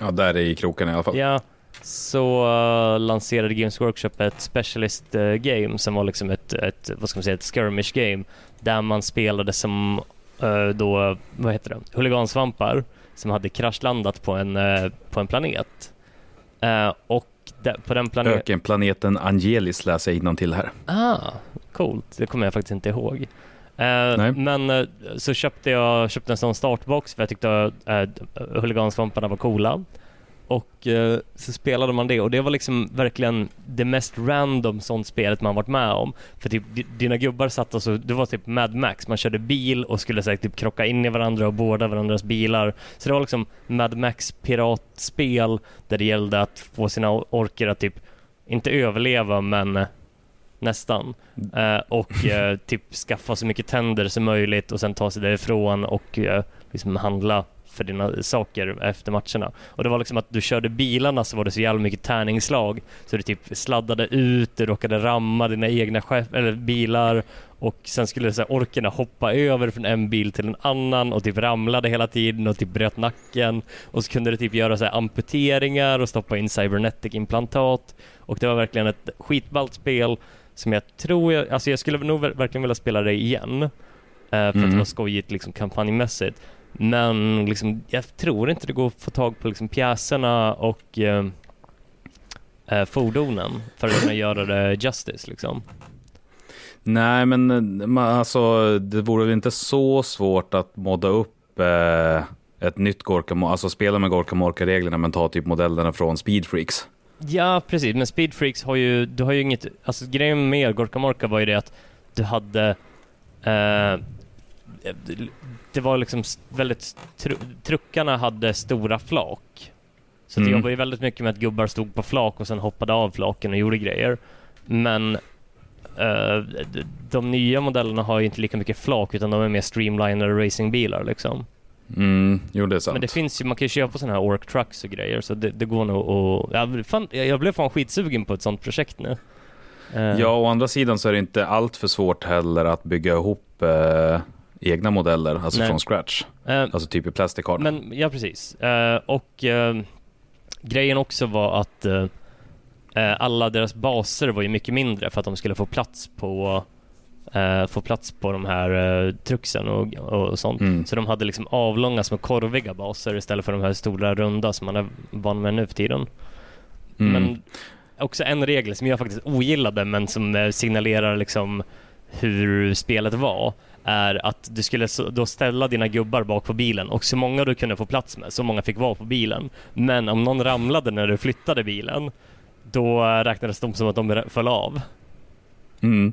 Ja, där är i kroken i alla fall. Ja, så uh, lanserade Games Workshop ett specialist uh, game som var liksom ett, ett, vad ska man säga, ett skirmish game där man spelade som uh, då, vad heter det, huligansvampar som hade kraschlandat på en, på en planet. Och på den planeten... Ökenplaneten Angelis läser jag till här. Ah, coolt. Det kommer jag faktiskt inte ihåg. Eh, men eh, så köpte jag köpte en sån startbox för jag tyckte uh, huligansvamparna var coola. Och eh, så spelade man det och det var liksom verkligen det mest random sånt spelet man varit med om. För typ di- dina gubbar satt och så, det var typ Mad Max, man körde bil och skulle säkert typ krocka in i varandra och båda varandras bilar. Så det var liksom Mad Max piratspel där det gällde att få sina orker att typ, inte överleva men eh, nästan. Eh, och eh, typ skaffa så mycket tänder som möjligt och sen ta sig därifrån och eh, liksom handla för dina saker efter matcherna. Och det var liksom att du körde bilarna så var det så jävla mycket tärningsslag så du typ sladdade ut, du råkade ramma dina egna chef- eller bilar och sen skulle så här, orkerna hoppa över från en bil till en annan och typ ramlade hela tiden och typ bröt nacken och så kunde du typ göra så här amputeringar och stoppa in cybernetic implantat och det var verkligen ett skitballt spel som jag tror jag, alltså jag skulle nog ver- verkligen vilja spela det igen. eh, för att det Mm. var skojigt liksom kampanjmässigt. Men liksom, jag tror inte det går att få tag på liksom pjäserna och eh, eh, fordonen för att kunna göra det justice liksom. Nej, men eh, alltså, det vore väl inte så svårt att modda upp eh, ett nytt Gorka, alltså spela med Gorka Morka-reglerna men ta typ modellerna från Speed Freaks. Ja, precis. Men Speed Freaks har ju, du har ju inget, alltså grejen med Gorka Morka var ju det att du hade, eh, det var liksom väldigt, tru, truckarna hade stora flak. Så det Mm. jobbade ju väldigt mycket med att gubbar stod på flak och sen hoppade av flaken och gjorde grejer. Men eh, de nya modellerna har ju inte lika mycket flak utan de är mer streamlinade racingbilar liksom. Mm, jo, det är sant. Men det finns ju, man kan ju köpa sådana här ork trucks och grejer så det, det går nog att... Jag, fan, jag blev fan skitsugen på ett sånt projekt nu. Eh, Ja, å andra sidan så är det inte allt för svårt heller att bygga ihop eh, egna modeller, alltså Nej. från scratch. eh, Alltså typ i plastic art. men ja, precis. Eh, och eh, grejen också var att eh, alla deras baser var ju mycket mindre för att de skulle få plats på eh, få plats på de här eh, trucksen och, och sånt. Mm. Så de hade liksom avlånga små korviga baser istället för de här stora runda som man är van med nu för tiden. Mm. Men också en regel som jag faktiskt ogillade men som eh, signalerar liksom hur spelet var är att du skulle då ställa dina gubbar bak på bilen och så många du kunde få plats med, så många fick vara på bilen. Men om någon ramlade när du flyttade bilen, då eh, räknades de som att de föll av. Mm.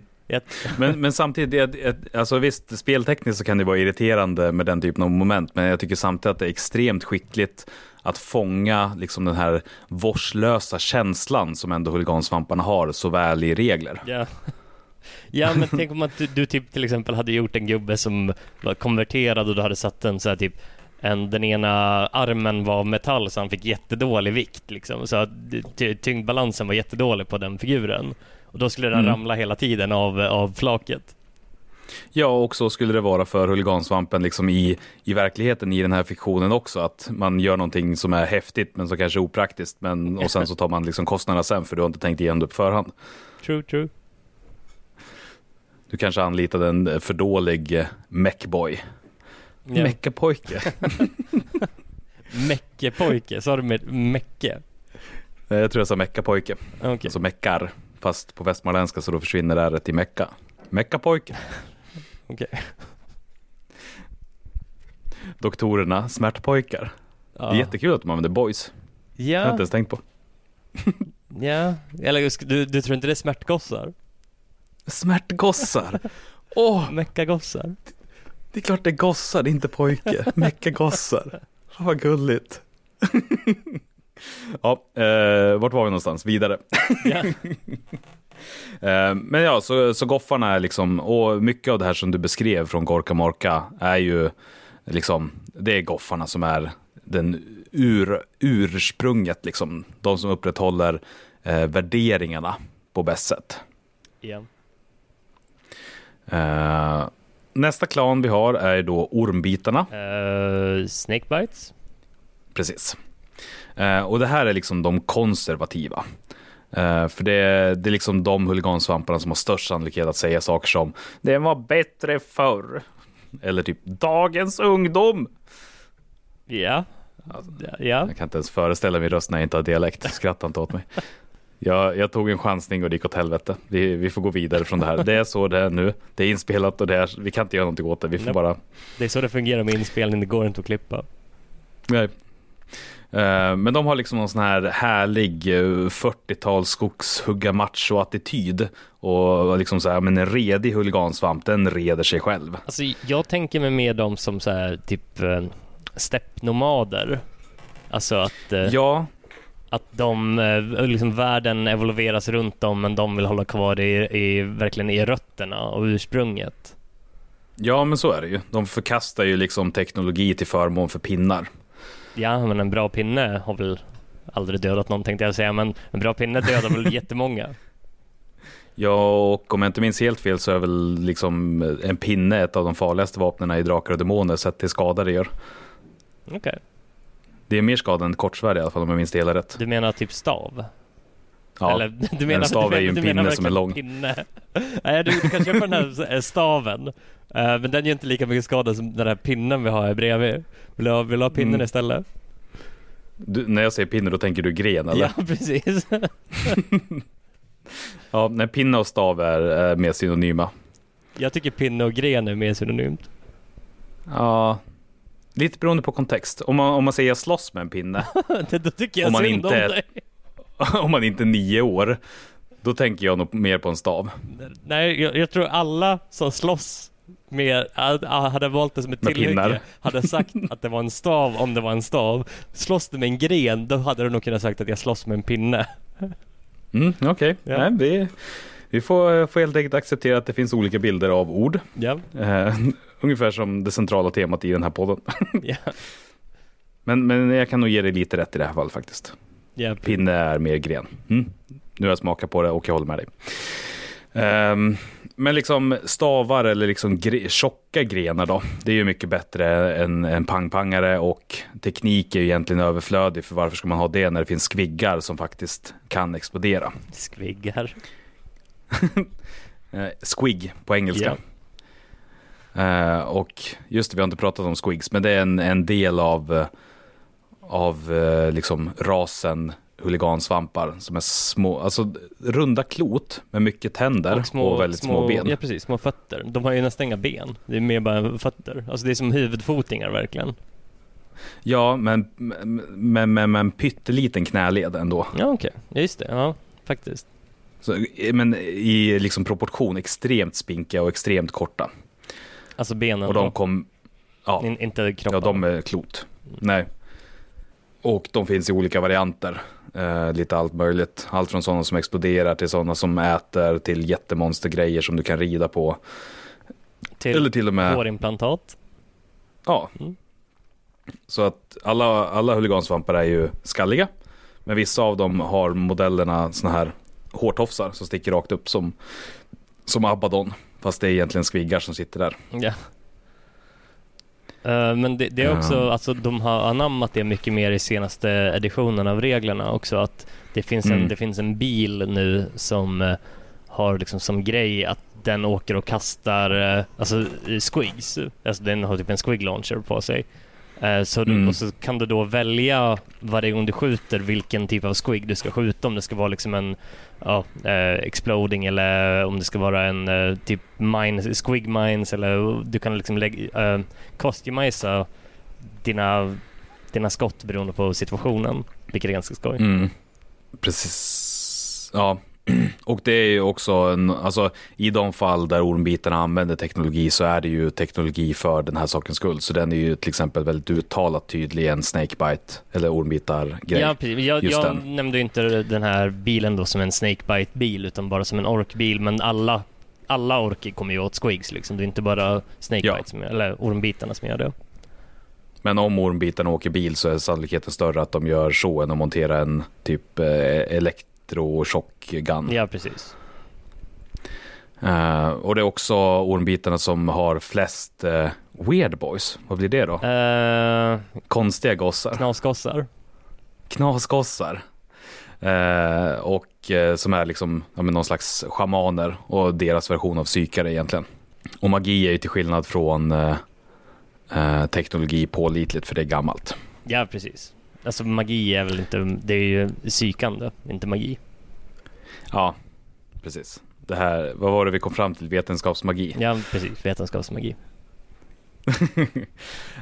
Men, men samtidigt, alltså visst, speltekniskt så kan det vara irriterande med den typen av moment, men jag tycker samtidigt att det är extremt skickligt att fånga liksom den här vårdslösa känslan som ändå huligansvamparna har så väl i regler. ja. ja men tänk om att du, du typ till exempel hade gjort en gubbe som var konverterad och du hade satt en så här typ en, den ena armen var metall så han fick jättedålig vikt liksom. Så att tyngdbalansen var jättedålig på den figuren. Och då skulle den Mm. ramla hela tiden av, av flaket. Ja, och så skulle det vara för huligansvampen liksom i, i verkligheten i den här fiktionen också, att man gör någonting som är häftigt men som kanske är opraktiskt, men, och sen så tar man liksom kostnaderna sen för du har inte tänkt igenom det på förhand. True, true. Du kanske anlitade en för dålig eh, mechboy. Ja. Meckapojke. [LAUGHS] Meckepojke, sa du med mecke? Jag tror jag sa meckapojke. Okej. Alltså meckar. Fast på västmanländska så då försvinner r till mecka. Meckapojke. [LAUGHS] Okej. Doktorerna, smärtpojkar. Det Ja. är jättekul att de använder boys. Det har jag Ja, inte ens tänkt på. [LAUGHS] Ja, eller du, du tror inte det är smärtgossar? Smärtgossar. [LAUGHS] Åh, Meckagossar? det är klart det är gossar, det är inte pojke. Meckagossar. Vad gulligt. Ja, eh, vart var vi någonstans? Vidare. Ja. [LAUGHS] Eh, men ja, så, så goffarna är liksom, och mycket av det här som du beskrev från Gorka Morka är ju liksom, det är goffarna som är den ur, ursprunget, liksom. De som upprätthåller eh, värderingarna på bäst sätt. ja. Eh, nästa klan vi har är då ormbitarna. Uh, Snakebites? Precis. Eh, och det här är liksom de konservativa. Eh, för det, det är liksom de huligansvamparna som har störst sannolikhet att säga saker som Det var bättre förr. Eller typ Dagens ungdom. Ja. Alltså, ja. Jag kan inte ens föreställa mig röst när jag inte har dialekt. Skratta inte åt mig. Jag, jag tog en chansning och det gick åt helvete. Vi, vi får gå vidare från det här. Det är så det är nu. Det är inspelat och det är, vi kan inte göra någonting åt det. Vi får bara Det är så det fungerar med inspelning, det går inte att klippa. Nej. Eh, Men de har liksom någon sån här härlig eh, 40-tals skogshugga macho-attityd. Och liksom så här, men en redig huligansvamp, den reder sig själv. Alltså jag tänker mig med dem som så här typ eh, steppnomader. Alltså att, eh, Ja, att de, eh, liksom världen evolveras runt dem men de vill hålla kvar i, i verkligen i rötterna och ursprunget. ja, men så är det ju. De förkastar ju liksom teknologi till förmån för pinnar. Ja, men en bra pinne har väl aldrig dödat någon tänkte jag säga, men en bra pinne dödar väl [LAUGHS] jättemånga. Ja, och om jag inte minns helt fel så är väl liksom en pinne ett av de farligaste vapnen i Drakar och Demoner sett till skada det gör. Okej. Det är mer skada än ett kortsvärd i alla fall om jag minns det hela rätt. Du menar typ stav? Ja, Eller, [LAUGHS] du menar, en stav är ju en pinne som är lång. Pinne. Nej, du, du kan köpa den här [LAUGHS] staven. Eh, men den gör inte lika mycket skada som den här pinnen vi har här bredvid. Vill du ha, vill du ha pinnen Mm. istället? du, när jag säger pinne då tänker du gren eller? Ja, [LAUGHS] precis. Ja, nej, pinne och stav är, är mer synonyma. Jag tycker pinne och gren är mer synonymt. Ja, lite beroende på kontext. Om man, om man säger slåss med en pinne, Då tycker jag Om man synd inte om är- dig. [LAUGHS] om man inte är nio år, då tänker jag nog mer på en stav. Nej, jag, jag tror alla som slåss med, hade valt det som ett tillhygge hade sagt att det var en stav om det var en stav. Slåss du med en gren, då hade du nog kunnat sagt att jag slåss med en pinne. Mm, Okej, Ja. Nej, vi, vi får, får helt enkelt acceptera att det finns olika bilder av ord. Ja, Eh, [LAUGHS] ungefär som det centrala temat i den här podden. ja, [LAUGHS] Men, men jag kan nog ge dig lite rätt i det här fallet faktiskt. Ja. Pinne är mer gren. Mm. Nu har jag smakat på det och jag håller med dig. Ehm, men liksom stavar eller liksom gre- tjocka grenar då. Det är ju mycket bättre än en pangpangare och teknik är ju egentligen överflödig för varför ska man ha det när det finns skviggar som faktiskt kan explodera. Skviggar. [LAUGHS] Eh, squig på engelska. Eh, och just det, vi har inte pratat om squigs, men det är en, en del av, eh, av eh, liksom rasen huligansvampar som är små, alltså runda klot med mycket tänder och, väldigt små, ben. Ja, precis. Små fötter. De har ju nästan inga ben. Det är mer bara fötter. Alltså det är som huvudfotingar verkligen. Ja, men med, med, med en pytteliten knäled ändå. Ja, okej. Ja, just det. Ja, faktiskt. Så, men i liksom proportion extremt spinkiga och extremt korta. Alltså benen. Och de kom, ja, In, inte kroppen. Ja, de är klot. Nej. Och de finns i olika varianter. Eh, lite allt möjligt. Allt från sådana som exploderar till sådana som äter till jättemonstergrejer som du kan rida på. Till Eller till och med, hårimplantat. ja. Mm. Så att alla, alla huligansvampar är ju skalliga. Men vissa av dem har modellerna såna här hårtofsar som sticker rakt upp som, som Abaddon. Fast det är egentligen skviggar som sitter där. Ja. Eh, Men det, det är också, Ja. alltså de har anammat det mycket mer i senaste editionen av reglerna också att det finns en, Mm. det finns en bil nu som eh, har liksom som grej att den åker och kastar, eh, alltså squigs, alltså den har typ en squig launcher på sig. Eh, Så du, Mm. och så kan du då välja varje gång du skjuter vilken typ av squig du ska skjuta. Om det ska vara liksom en ja, eh, exploding eller om det ska vara en eh, typ mines, squig mines eller du kan liksom lägga, eh, customisa dina, dina skott beroende på situationen. Vilket är ganska skoj. Mm. Precis. Ja, [CLEARS THROAT] och det är ju också, en, alltså i de fall där ormbitarna använder teknologi så är det ju teknologi för den här sakens skull. Så den är ju till exempel väldigt uttalat tydlig i en snakebite eller ormbitar-grej. Ja, precis. Jag, jag nämnde ju inte den här bilen då som en snakebite-bil utan bara som en orkbil. Men alla, alla orker kommer ju åt squigs liksom. Det är inte bara snakebite Ja. som, eller ormbitarna som gör det. Men om ormbitarna åker bil så är sannolikheten större att de gör så än att montera en typ eh, elektrochockgun. Ja, precis. Eh, och det är också ormbitarna som har flest eh, weird boys. Vad blir det då? Uh, Konstiga gossar. knasgossar. Knasgossar. Eh, och som är liksom ja, men någon slags schamaner och deras version av psykare egentligen. Och magi är ju till skillnad från teknologi pålitligt för det är gammalt. Ja, precis. Alltså magi är väl inte, det är ju psykande, inte magi. Ja, precis. Det här, vad var det vi kom fram till? Vetenskapsmagi. Ja, precis. Vetenskapsmagi. [LAUGHS]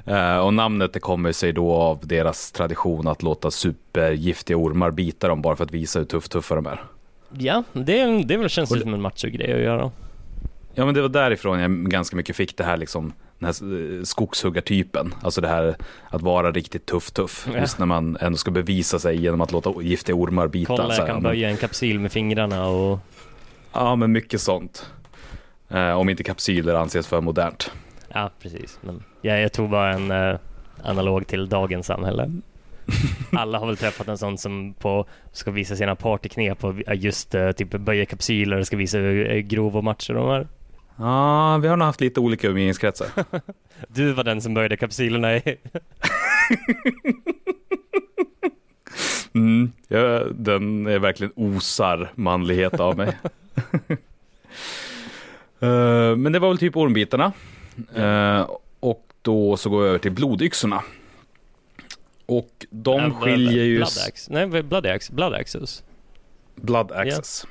Eh, och namnet det kommer sig då av deras tradition att låta supergiftiga ormar bita dem bara för att visa hur tuff tuffa de är. Ja, det, är- det väl känns Och som en macho-grej att göra. Ja men det var därifrån jag ganska mycket fick det här liksom den här eh, skogshuggartypen. Alltså det här att vara riktigt tuff tuff. Ja. Just när man ändå ska bevisa sig genom att låta giftiga ormar bita. Kolla, så jag här, kan böja en kapsyl med fingrarna och... Ja men mycket sånt. Eh, om inte kapsyler anses för modernt. Ja, precis. Men ja, jag tog bara en eh, analog till dagens samhälle. [LAUGHS] Alla har väl träffat en sån som på, ska visa sina partyknep och just eh, typ böja kapsyler och ska visa hur eh, grova matcher de är. Ja, vi har nog haft lite olika umgängeskretsar. [LAUGHS] Du var den som böjde kapsylerna i... [LAUGHS] Mm, ja, den är verkligen osar manlighet av mig. [LAUGHS] Eh, men det var väl typ ormbitarna. Eh, och då så går vi över till blodyxorna. Och de Eh, skiljer ju... Blood Axe. Nej, Blood Axe. Blood Axes. Blood Access.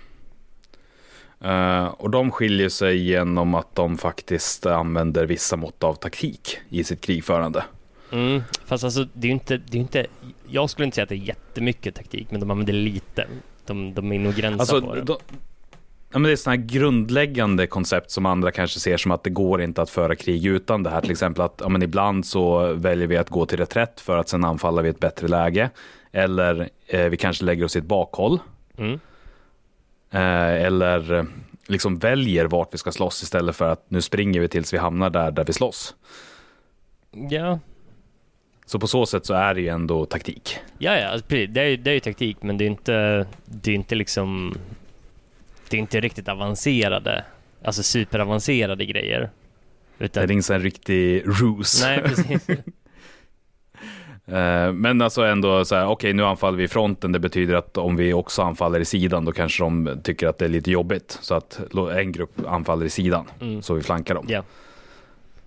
Eh, och de skiljer sig genom att de faktiskt använder vissa mått av taktik i sitt krigförande. Mm. Fast alltså, det är ju inte, det är inte... Jag skulle inte säga att det är jättemycket taktik, men de använder lite. De, de är nog gränsa Alltså, på det. de, ja, men det är sådana här grundläggande koncept som andra kanske ser som att det går inte att föra krig utan det här. Till exempel att ja, men ibland så väljer vi att gå till reträtt för att sen anfalla vid ett bättre läge. Eller eh, vi kanske lägger oss i ett bakhåll. Mm. Eh, eller eh, liksom väljer vart vi ska slåss istället för att nu springer vi tills vi hamnar där, där vi slåss. Ja, Så på så sätt så är det ju ändå taktik. Ja, ja, alltså, det är, ju- det är ju taktik, men det är inte, det är inte liksom, det är inte riktigt avancerade, alltså superavancerade grejer. Det Utan, är inte en riktig ruse. nej, precis. [LAUGHS] Eh, Men alltså ändå så här, okej nu anfaller vi fronten. Det betyder att om vi också anfaller i sidan då kanske de tycker att det är lite jobbigt. Så att en grupp anfaller i sidan Mm. så vi flankar dem. Ja,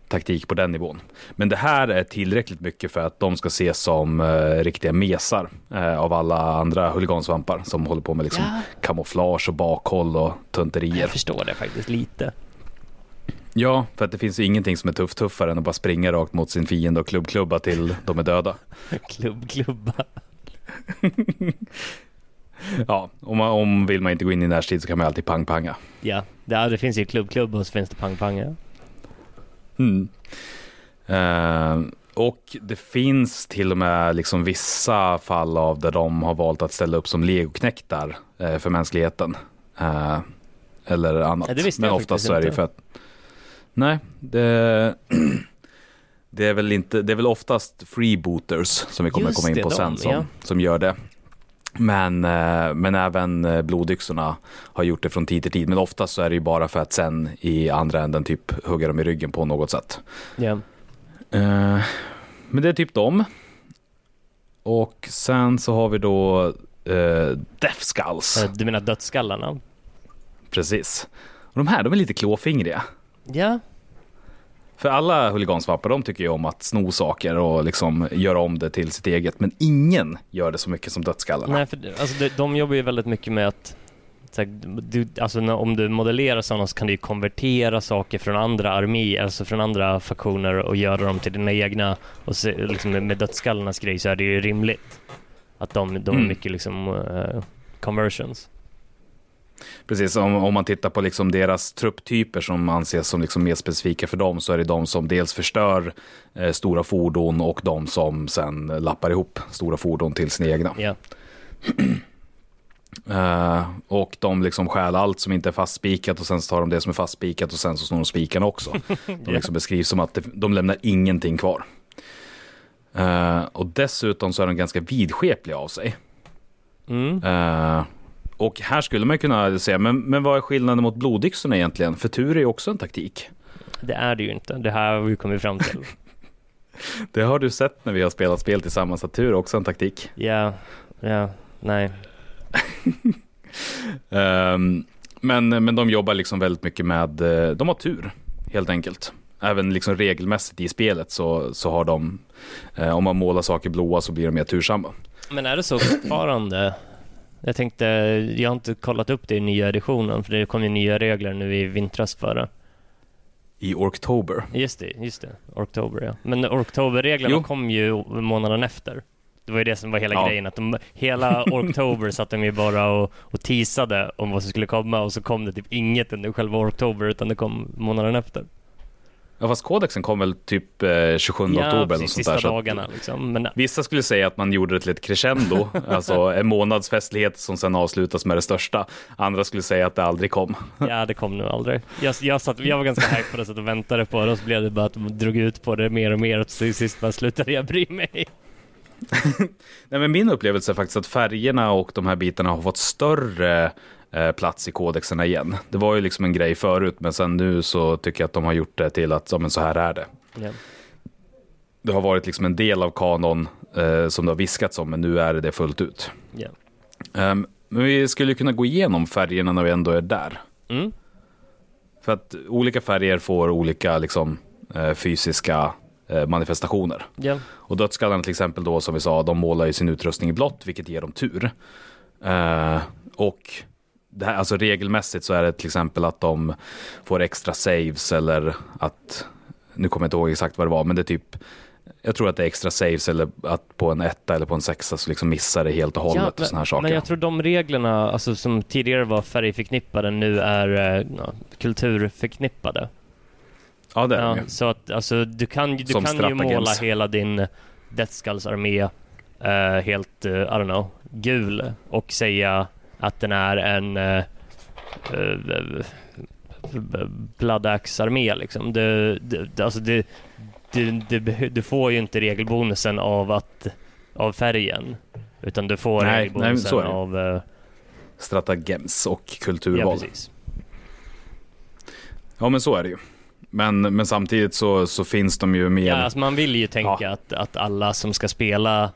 Taktik på den nivån. Men det här är tillräckligt mycket för att de ska ses som eh, riktiga mesar eh, av alla andra huligansvampar som håller på med liksom Ja. kamouflage och bakhåll och tunterier. jag förstår det faktiskt lite. Ja, för att det finns ju ingenting som är tuff tuffare än att bara springa rakt mot sin fiende och klubb-klubba till de är döda. [LAUGHS] Klubb, klubba. [LAUGHS] Ja, om, man, om vill man inte gå in i närstrid så kan man alltid pang-panga. Ja, det, det finns ju klubb, klubb och så finns det pang-pang. Ja. Mm. Eh, och det finns till och med liksom vissa fall av där de har valt att ställa upp som legoknektar eh, för mänskligheten. Eh, eller annat. Ja, Men oftast så är det ju för att... Nej, det, [CLEARS THROAT] det, är väl inte, det är väl oftast freebooters som vi kommer Just komma in det, på de, sen som, ja. som gör det. Men, eh, men även eh, blodyxorna har gjort det från tid till tid. Men oftast så är det ju bara för att sen i andra änden typ hugga dem i ryggen på något sätt. Eh, men det är typ dem. Och sen så har vi då uh, Death Skulls. Eh, Du menar dödsskallarna? Precis. Och de här, de är lite klåfingriga. Ja, För alla huligansvampar, de tycker ju om att sno saker och liksom göra om det till sitt eget. Men ingen gör det så mycket som dödsskallarna. nej för alltså, de, de jobbar ju väldigt mycket med att så här, du, alltså, om du modellerar sådana så kan du ju konvertera saker från andra arméer, alltså från andra faktioner och göra dem till dina egna. Och se, liksom, med, dödsskallarnas grej så är det ju rimligt att de, de är Mm. mycket liksom eh, conversions. Precis, om, om man tittar på liksom deras trupptyper som anses som liksom mer specifika för dem så är det de som dels förstör eh, stora fordon och de som sen lappar ihop stora fordon till sina egna. Ja. [CLEARS THROAT] Eh, och de liksom stjäl allt som inte är fastspikat och sen tar de det som är fastspikat och sen så snor de spikarna också. [LAUGHS] De liksom beskrivs som att det, de lämnar ingenting kvar. Eh, och dessutom så är de ganska vidskepliga av sig. Mm. Eh, och här skulle man kunna säga, men, men vad är skillnaden mot blodyxorna egentligen? För tur är ju också en taktik. Det är det ju inte. Det här har vi kommit fram till. [LAUGHS] Det har du sett när vi har spelat spel tillsammans, att tur är också en taktik. Ja, ja, nej. [LAUGHS] Ehm, men, men de jobbar liksom väldigt mycket med, eh, de har tur helt enkelt. Även liksom regelmässigt i spelet så, så har de, eh, om man målar saker blåa så blir de mer tursamma. Men är det så fortfarande? Jag tänkte, jag har inte kollat upp det i nya editionen för det kom ju nya regler nu i vintras förra. I Orktober. Just det, just det. Oktober ja. Men Oktoberreglerna kom ju månaden efter. Det var ju det som var hela Ja. grejen, att de, hela [LAUGHS] Oktober satt de ju bara och, och teasade om vad som skulle komma och så kom det typ inget under själva Oktober utan det kom månaden efter. Ja, fast kodexen kom väl typ eh, 27 oktober eller sånt där. så dagarna liksom. Men Vissa skulle säga att man gjorde det till ett crescendo, [LAUGHS] alltså en månads festlighet som sen avslutas med det största. Andra skulle säga att det aldrig kom. [LAUGHS] ja, det kom nog aldrig. Jag, jag, satt, jag var ganska hype på det att jag väntade på det och så blev det bara att de drog ut på det mer och mer och till sist bara slutade jag bry mig. [LAUGHS] Nej, men min upplevelse är faktiskt att färgerna och de här bitarna har fått större plats i kodexerna igen. Det var ju liksom en grej förut, men sen nu så tycker jag att de har gjort det till att ja, men så här är det. Ja. Det har varit liksom en del av kanon eh, som det har viskats om, men nu är det det fullt ut. Ja. Ehm, men vi skulle kunna gå igenom färgerna när vi ändå är där. Mm. För att olika färger får olika liksom, eh, fysiska eh, manifestationer. Ja. Och dödsskallarna till exempel då som vi sa, de målar ju sin utrustning i blått, vilket ger dem tur. Eh, och det här, alltså regelmässigt så är det till exempel att de får extra saves eller att, nu kommer jag inte ihåg exakt vad det var, men det är typ jag tror att det är extra saves eller att på en etta eller på en sexa så liksom missar det helt och hållet och såna här saker. men jag tror de reglerna, alltså som tidigare var färgförknippade, nu är eh, ja, kulturförknippade. ja, det är Ja, de ju. så att alltså, du kan, du Som kan ju måla hela din Deathskulls armé eh, helt, eh, I don't know, gul och säga att den är en uh, Bloodaxe-armé liksom. Du, du, alltså du, du, du, får ju inte regelbonusen av, att, av färgen. Utan du får Nej, nej, regelbonusen det. av... eh, Stratagems och ja, kulturval. precis. Ja, men så är det ju. Men, men samtidigt så, så finns de ju mer... Ja, alltså man vill ju tänka Ja. att, att alla som ska spela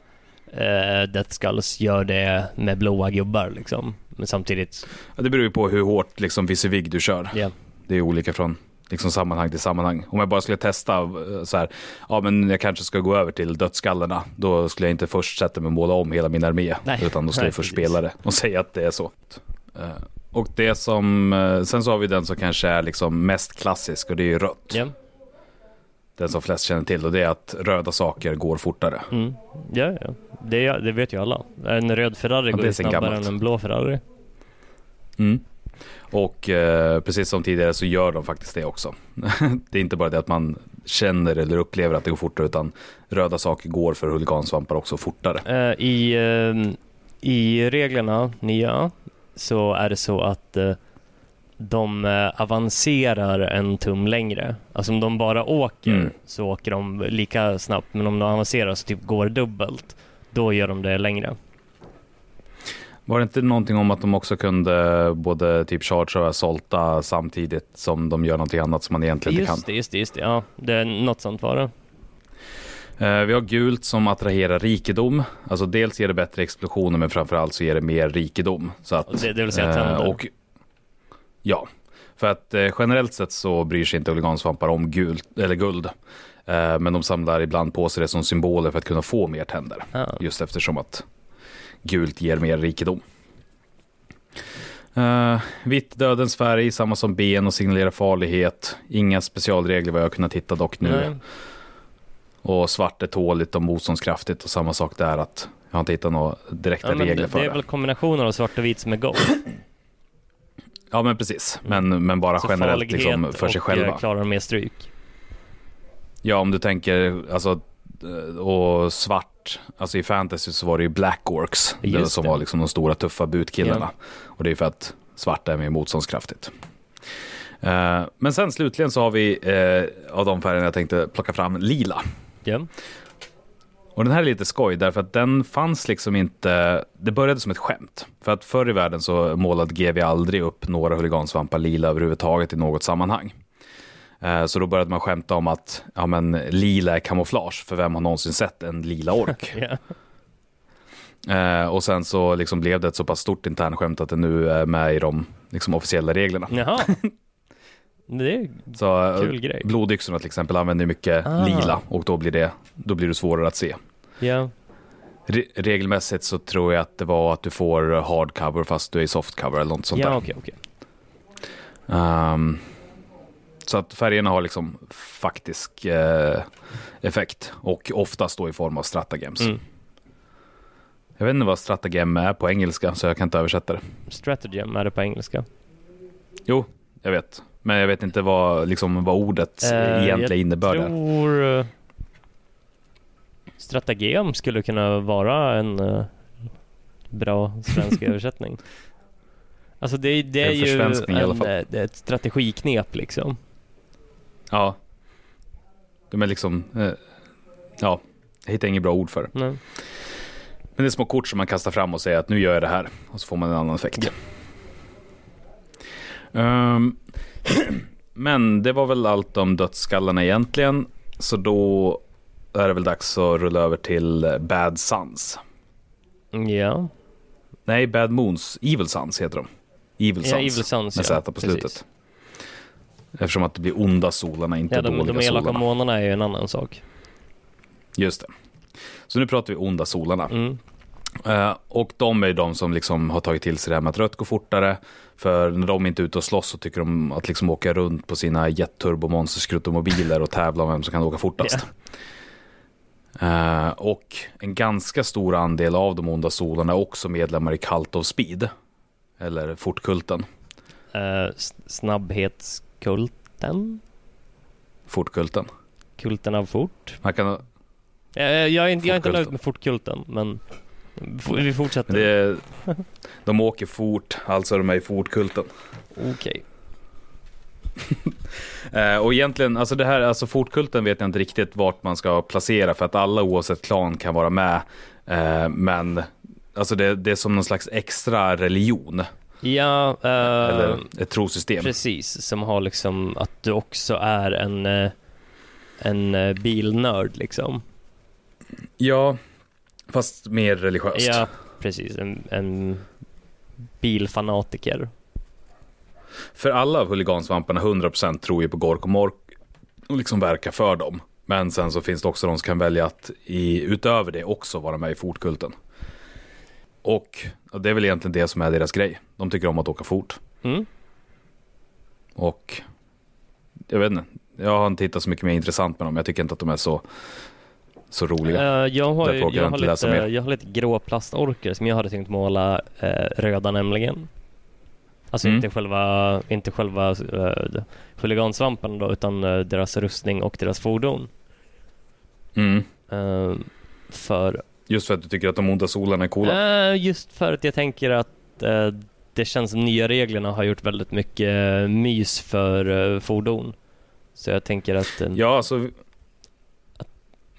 eh, Death Skulls gör det med blåa gubbar liksom. Men samtidigt, Ja, det beror ju på hur hårt liksom visivig du kör. ja. Det är olika från liksom sammanhang till sammanhang. Om jag bara skulle testa eh, så här, ja men jag kanske ska gå över till dödsskallarna. Då skulle jag inte först sätta mig och måla om hela min armé. Nej, utan då skulle jag först spela det och [LAUGHS] säga att det är så. Eh, Och det som, eh, sen så har vi den som kanske är liksom mest klassisk och det är ju rött. Ja, Den som flest känner till och det är att röda saker går fortare. mm. ja, ja. Det, det vet ju alla. En röd Ferrari Ja, går snabbare gammalt. än en blå Ferrari. Mm. Och eh, precis som tidigare så gör de faktiskt det också. [LAUGHS] det är inte bara det att man känner eller upplever att det går fortare utan röda saker går för huligansvampar också fortare. Eh, I, eh, I reglerna, nya, så är det så att eh, de eh, avancerar en tum längre. Alltså om de bara åker Mm. så åker de lika snabbt, men om de avancerar så typ går dubbelt, då gör de det längre. Var det inte någonting om att de också kunde både typ charge och assaulta samtidigt som de gör någonting annat som man egentligen inte Just kan? det, just det, just det. Ja, det är något sånt var det. Eh, vi har gult som attraherar rikedom. Alltså dels ger det bättre explosioner men framförallt så ger det mer rikedom. Så att, Det, det vill säga eh, tänder. och, Ja, för att eh, generellt sett så bryr sig inte huligansvampar om guld, eller guld. Eh, men de samlar ibland på sig det som symboler för att kunna få mer tänder. Ah. Just eftersom att gult ger mer rikedom. Uh, vitt dödens färg, samma som ben och signalerar farlighet. Inga specialregler vad jag har kunnat hitta dock nu. Nej. Och svart är tåligt och motståndskraftigt och samma sak där att jag har inte hittat några direkta Ja, regler det, för det det. är väl kombinationen av svart och vit som är gold. Ja men precis, men, men bara Så generellt liksom för sig och, eh, själva. klarar mer stryk. Ja om du tänker, alltså, eh, och svart, alltså i fantasy så var det ju Black Orcs, det Just som det. var liksom de stora tuffa butkillarna. Och det är för att svart är mer motståndskraftigt. Eh, men sen slutligen så har vi, eh, av de färgerna jag tänkte plocka fram, lila. Ja. Och den här är lite skoj därför att den fanns liksom inte, det började som ett skämt. För att förr i världen så målade GV aldrig upp några huligansvampar lila överhuvudtaget i något sammanhang. Eh, Så då började man skämta om att ja, men, lila är kamouflage, för vem har någonsin sett en lila ork? [LAUGHS] Eh, och sen så liksom blev det ett så pass stort internskämt att det nu är med i de liksom, officiella reglerna. [LAUGHS] Det är Så eh, Kul grej. blodyxorna till exempel använder mycket Ah. lila och då blir, det, då blir det svårare att se. Ja. Re regelmässigt så tror jag att det var att du får hardcover fast du är softcover eller något sånt Ja, där. okej, okej. Ehm, så att färgerna har liksom faktisk eh, effekt och oftast då i form av stratagems. Mm. Jag vet inte vad stratagem är på engelska så jag kan inte översätta det. Stratagem är det på engelska. Jo, jag vet. Men jag vet inte vad, liksom, vad ordet Eh, egentliga innebörd jag tror... eh, Stratagem skulle kunna vara en eh, bra svensk [LAUGHS] översättning. Alltså det, det är En ju en, fall. eh, det är ett strategiknep liksom. Ja. De är liksom, ja, jag hittar inget bra ord för det. Men det är små kort som man kastar fram och säger att nu gör jag det här. Och så får man en annan effekt. Ehm, [CLEARS THROAT] men det var väl allt om dödsskallarna egentligen. Så då är det väl dags att rulla över till Bad Sons. Ja, Nej, Bad Moons. Evil Sons heter de. Evil Sons. ja Evil Sons med ja. Z på precis. slutet. Eftersom att det blir onda solarna, inte Ja, de, dåliga de elaka solarna. månaderna är ju en annan sak. Just det. Så nu pratar vi onda solarna. Mm. Eh, och de är de som liksom har tagit till sig det här med att rött går fortare. För när de inte är ute och slåss så tycker de att liksom åka runt på sina jetturbomonsterskruttomobiler och tävla om vem som kan åka fortast. Eh, och en ganska stor andel av de onda solarna är också medlemmar i Cult of Speed. Eller Fortkulten. S- snabbhetskulten? Fortkulten. Kulten av fort? Man kan, Eh, jag, är inte, jag är inte nöjd med fortkulten, men vi fortsätter. det de åker fort, alltså de är i Fortkulten. Okej. [LAUGHS] Eh, och egentligen, alltså det här, alltså fortkulten vet jag inte riktigt vart man ska placera för att alla oavsett klan kan vara med. Eh, men alltså det, det är som någon slags extra religion Ja, eh, eller ett trosystem. precis. Som har liksom att du också är en, eh, en bilnörd liksom. Ja, fast mer religiöst. Ja, precis. En, en bilfanatiker. För alla av huligansvamparna 100% tror ju på Gork och Mork och liksom verkar för dem. Men sen så finns det också de som kan välja att i, utöver det också vara med i fortkulten. Och ja, det är väl egentligen det som är deras grej. De tycker om att åka fort. Mm. Och jag vet inte, jag har inte hittat så mycket mer intressant med dem. Jag tycker inte att de är så, så roliga. Eh, jag, har, ju- jag, jag har lite, jag har lite grå plastorker som jag hade tänkt måla eh, röda nämligen. Alltså Mm. inte själva, inte själva eh, huligansvamparna då, utan eh, deras rustning och deras fordon. Mm. Eh, för, Just för att du tycker att de onda solarna är coola. just för att jag tänker att det känns som nya reglerna har gjort väldigt mycket mys för fordon. Så jag tänker att Ja, alltså,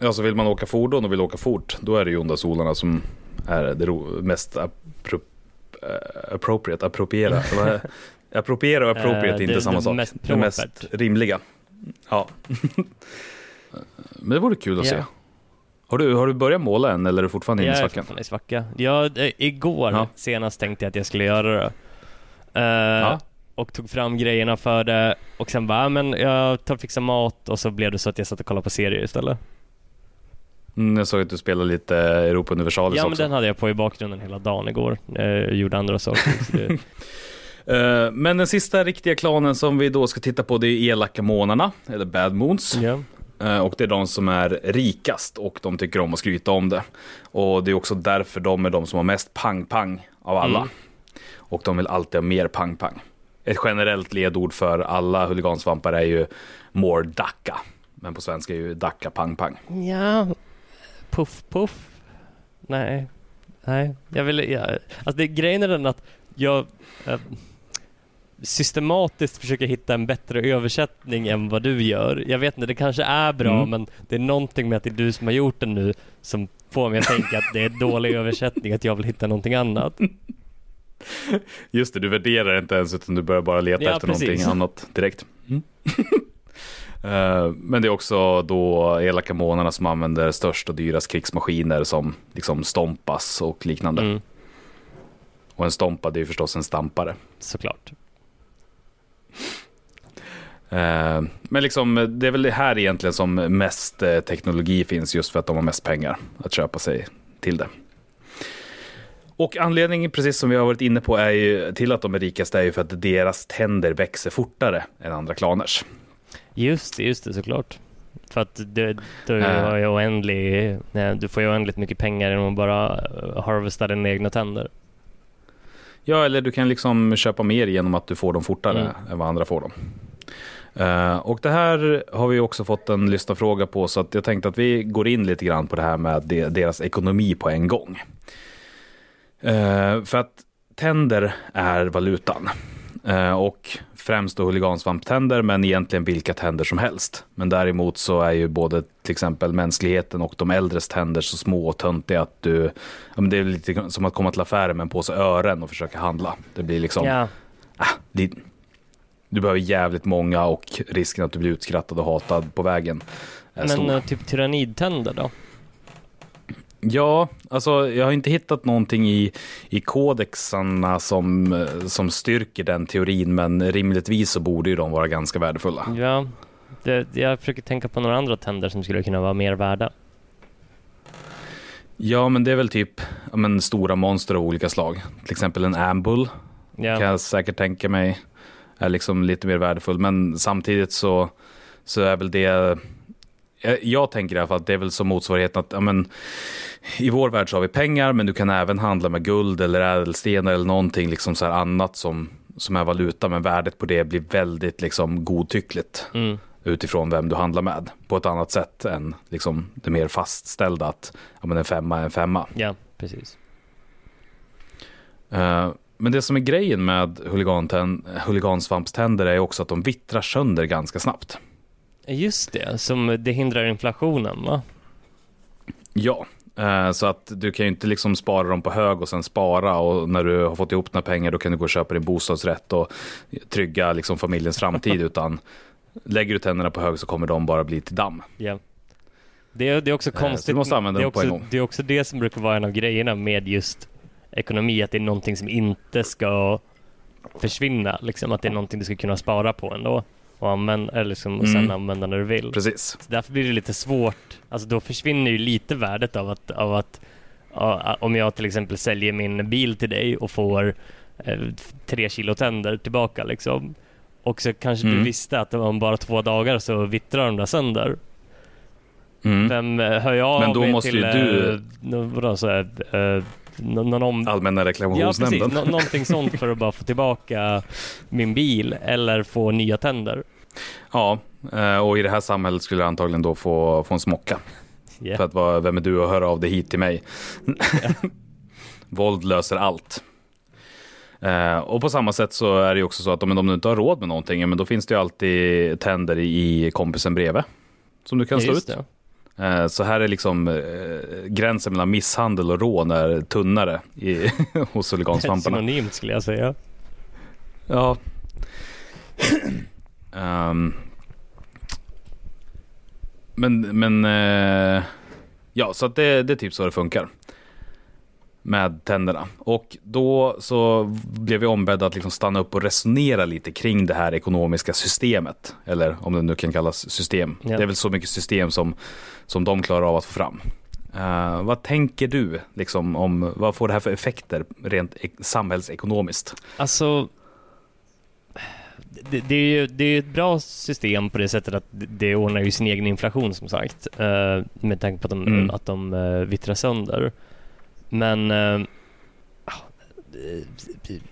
alltså vill man åka fordon och vill åka fort, då är det ju onda solarna som är det mest appro, eh, appropriate, appropriera. [LAUGHS] Appropriera och appropriate Eh, är det- inte samma det sak. mest det mest rimliga. Ja. [LAUGHS] Men det vore kul att Ja. se. Har du, har du börjat måla än eller är du fortfarande inne i Jag är svackan? fortfarande i svacka. Jag, eh, igår Ja. senast tänkte jag att jag skulle göra det. Eh, Ja. Och tog fram grejerna för det och sen bara, "Ah, men jag tar och fixar mat och så blev det så att jag satt och kollade på serier istället. Mm, jag såg att du spelade lite Europa Universalis Ja men också. den hade jag på i bakgrunden hela dagen igår. Jag gjorde andra saker. [LAUGHS] Eh, Men den sista riktiga klanen som vi då ska titta på det är elaka månarna, eller bad moons. Eh, Och det är de som är rikast och de tycker om att skryta om det. Och det är också därför de är de som har mest pang-pang av alla. Mm. Och de vill alltid ha mer pang-pang. ett generellt ledord för alla huligansvampar är ju more dacka. Men på svenska är ju dacka pang pang. Ja, puff puff. Nej, nej, jag vill, ja. alltså det, grejen är den att jag eh, systematiskt försöker hitta en bättre översättning än vad du gör. Jag vet inte, det kanske är bra Mm. men det är någonting med att det är du som har gjort den nu som får mig att tänka att det är dålig översättning, att jag vill hitta någonting annat. [LAUGHS] Just det, du värderar inte ens utan du börjar bara leta Ja, efter precis. någonting annat direkt. Mm. [LAUGHS] Eh, Men det är också då elaka månaderna som använder störst och dyrast krigsmaskiner som liksom stompas och liknande. Mm, Och en stompa det är ju förstås en stampare. såklart. Eh, Men liksom, det är väl här egentligen som mest eh, teknologi finns just för att de har mest pengar att köpa sig till det. Och anledningen, precis som vi har varit inne på, är ju, till att de är rikast är ju för att deras tänder växer fortare än andra klaners. Just det, just det såklart. För att du, du har ju oändlig, nej, du får ju oändligt mycket pengar genom att bara eh, harvesta dina egna tänder. Ja, eller du kan liksom köpa mer genom att du får dem fortare Mm. än vad andra får dem. Eh, och det här har vi också fått en lyssnarfråga på, så att jag tänkte att vi går in lite grann på det här med de- deras ekonomi på en gång. Eh, för att tänder är valutan. Eh, och främst då huligansvamptänder, men egentligen vilka tänder som helst. Men däremot så är ju både till exempel mänskligheten och de äldres tänder så små och töntiga att du, ja, men det är lite som att komma till affären med en påse ören och försöka handla. Det blir liksom, Ja, ah, det, du behöver jävligt många och risken att du blir utskrattad och hatad på vägen är men stor. eh, typ tyrannidtänder då? Ja, alltså jag har inte hittat någonting i, i kodexarna som, som styrker den teorin, men rimligtvis så borde ju de vara ganska värdefulla. Ja, det, jag försöker tänka på några andra tänder som skulle kunna vara mer värda. Ja, men det är väl typ men, stora monster av olika slag. Till exempel en ambull Ja, kan jag säkert tänka mig är liksom lite mer värdefull. Men samtidigt så, så är väl det jag, jag tänker i alla fall att det är väl som motsvarigheten att ja, men, i vår värld så har vi pengar men du kan även handla med guld eller ädelstenar eller någonting liksom så här annat som, som är valuta men värdet på det blir väldigt liksom godtyckligt mm, utifrån vem du handlar med på ett annat sätt än liksom det mer fastställda att ja, men en femma är en femma. ja precis. Eh, Men det som är grejen med huligansvampständer är också att de vittrar sönder ganska snabbt. Just det, som det hindrar inflationen va? Ja, eh, så att du kan ju inte liksom spara dem på hög och sen spara och när du har fått ihop några pengar då kan du gå och köpa din bostadsrätt och trygga liksom familjens framtid [LAUGHS] utan lägger du tänderna på hög så kommer de bara bli till damm. Ja. Det, är- det är också Eh, så konstigt. du måste använda det är dem på också, en gång. Det är också det som brukar vara en av grejerna med just ekonomi, att det är någonting som inte ska försvinna. Liksom, att det är någonting du ska kunna spara på ändå. Och, använda, eller liksom, och sen Mm. använda när du vill. Precis. Så därför blir det lite svårt. Alltså då försvinner ju lite värdet av att, av att ja, om jag till exempel säljer min bil till dig och får eh, tre kilo tänder tillbaka liksom. Och så kanske du Mm. visste att om bara två dagar så vittrar de där sönder. Mm. Vem eh, hör jag av Men då mig måste till, ju du- eh, vadå, så här, eh, nå- någon om... Allmänna Ja precis, reklamationsnämnden. Nå- någonting sånt för att bara få tillbaka min bil eller få nya tänder. Ja, eh, och i det här samhället skulle du antagligen då få, få en smocka. Yeah. För att vara, vem är du att höra av dig hit till mig? [LAUGHS] Våld löser allt. Eh, och på samma sätt så är det ju också så att om, om du inte har råd med någonting, men då finns det ju alltid tänder i, kompisen bredvid. Som du kan slå ut. Eh, så här är liksom gränsen mellan misshandel och rån är tunnare i, [LAUGHS] hos huligansvamparna. Synonymt skulle jag säga. Ja. Ehm. men, men eh, ja, så att det, det är typ så det funkar. Med tänderna. Och då så blev vi ombedda att liksom stanna upp och resonera lite kring det här ekonomiska systemet. Eller om det nu kan kallas system. Ja. Det är väl så mycket system som, som de klarar av att få fram. Eh, vad tänker du liksom om vad får det här för effekter rent ek- samhällsekonomiskt? Alltså, det, det, är ju det är ett bra system på det sättet att det- ordnar ju sin egen inflation som sagt. eh, med tanke på att de, Mm. att de uh, vittrar sönder. Men uh,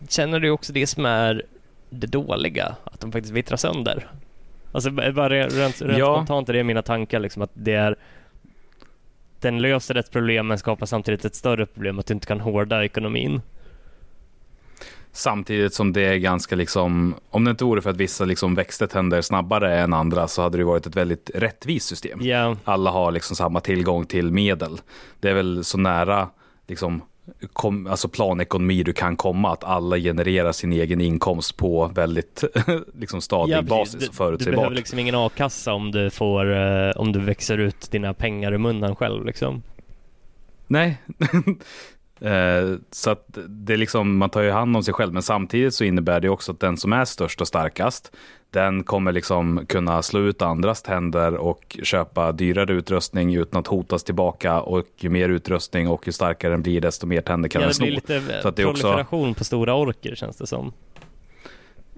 känner du också det som är det dåliga, att de faktiskt vittrar sönder. Alltså bara rent, rent Ja. spontant är det mina tankar liksom att det är den löser ett problem men skapar samtidigt ett större problem att du inte kan hårda ekonomin. Samtidigt som det är ganska liksom, om det inte vore för att vissa liksom växte tänder snabbare än andra så hade det varit ett väldigt rättvist system. Ja, Alla har liksom samma tillgång till medel. Det är väl så nära liksom, kom, alltså planekonomi du kan komma, att alla genererar sin egen inkomst på väldigt [LAUGHS] liksom stadig ja basis och Du, du förutsägbart. behöver liksom ingen a-kassa om du får, eh, om du växer ut dina pengar i munnen själv liksom. Nej. [LAUGHS] Eh, så att det är liksom, man tar ju hand om sig själv, men samtidigt så innebär det också att den som är störst och starkast, den kommer liksom kunna slå ut andras tänder och köpa dyrare utrustning utan att hotas tillbaka och ju mer utrustning och ju starkare den blir desto mer tänder kan ja, den det sno. blir lite Så att det är också- proliferation på stora orker känns det som.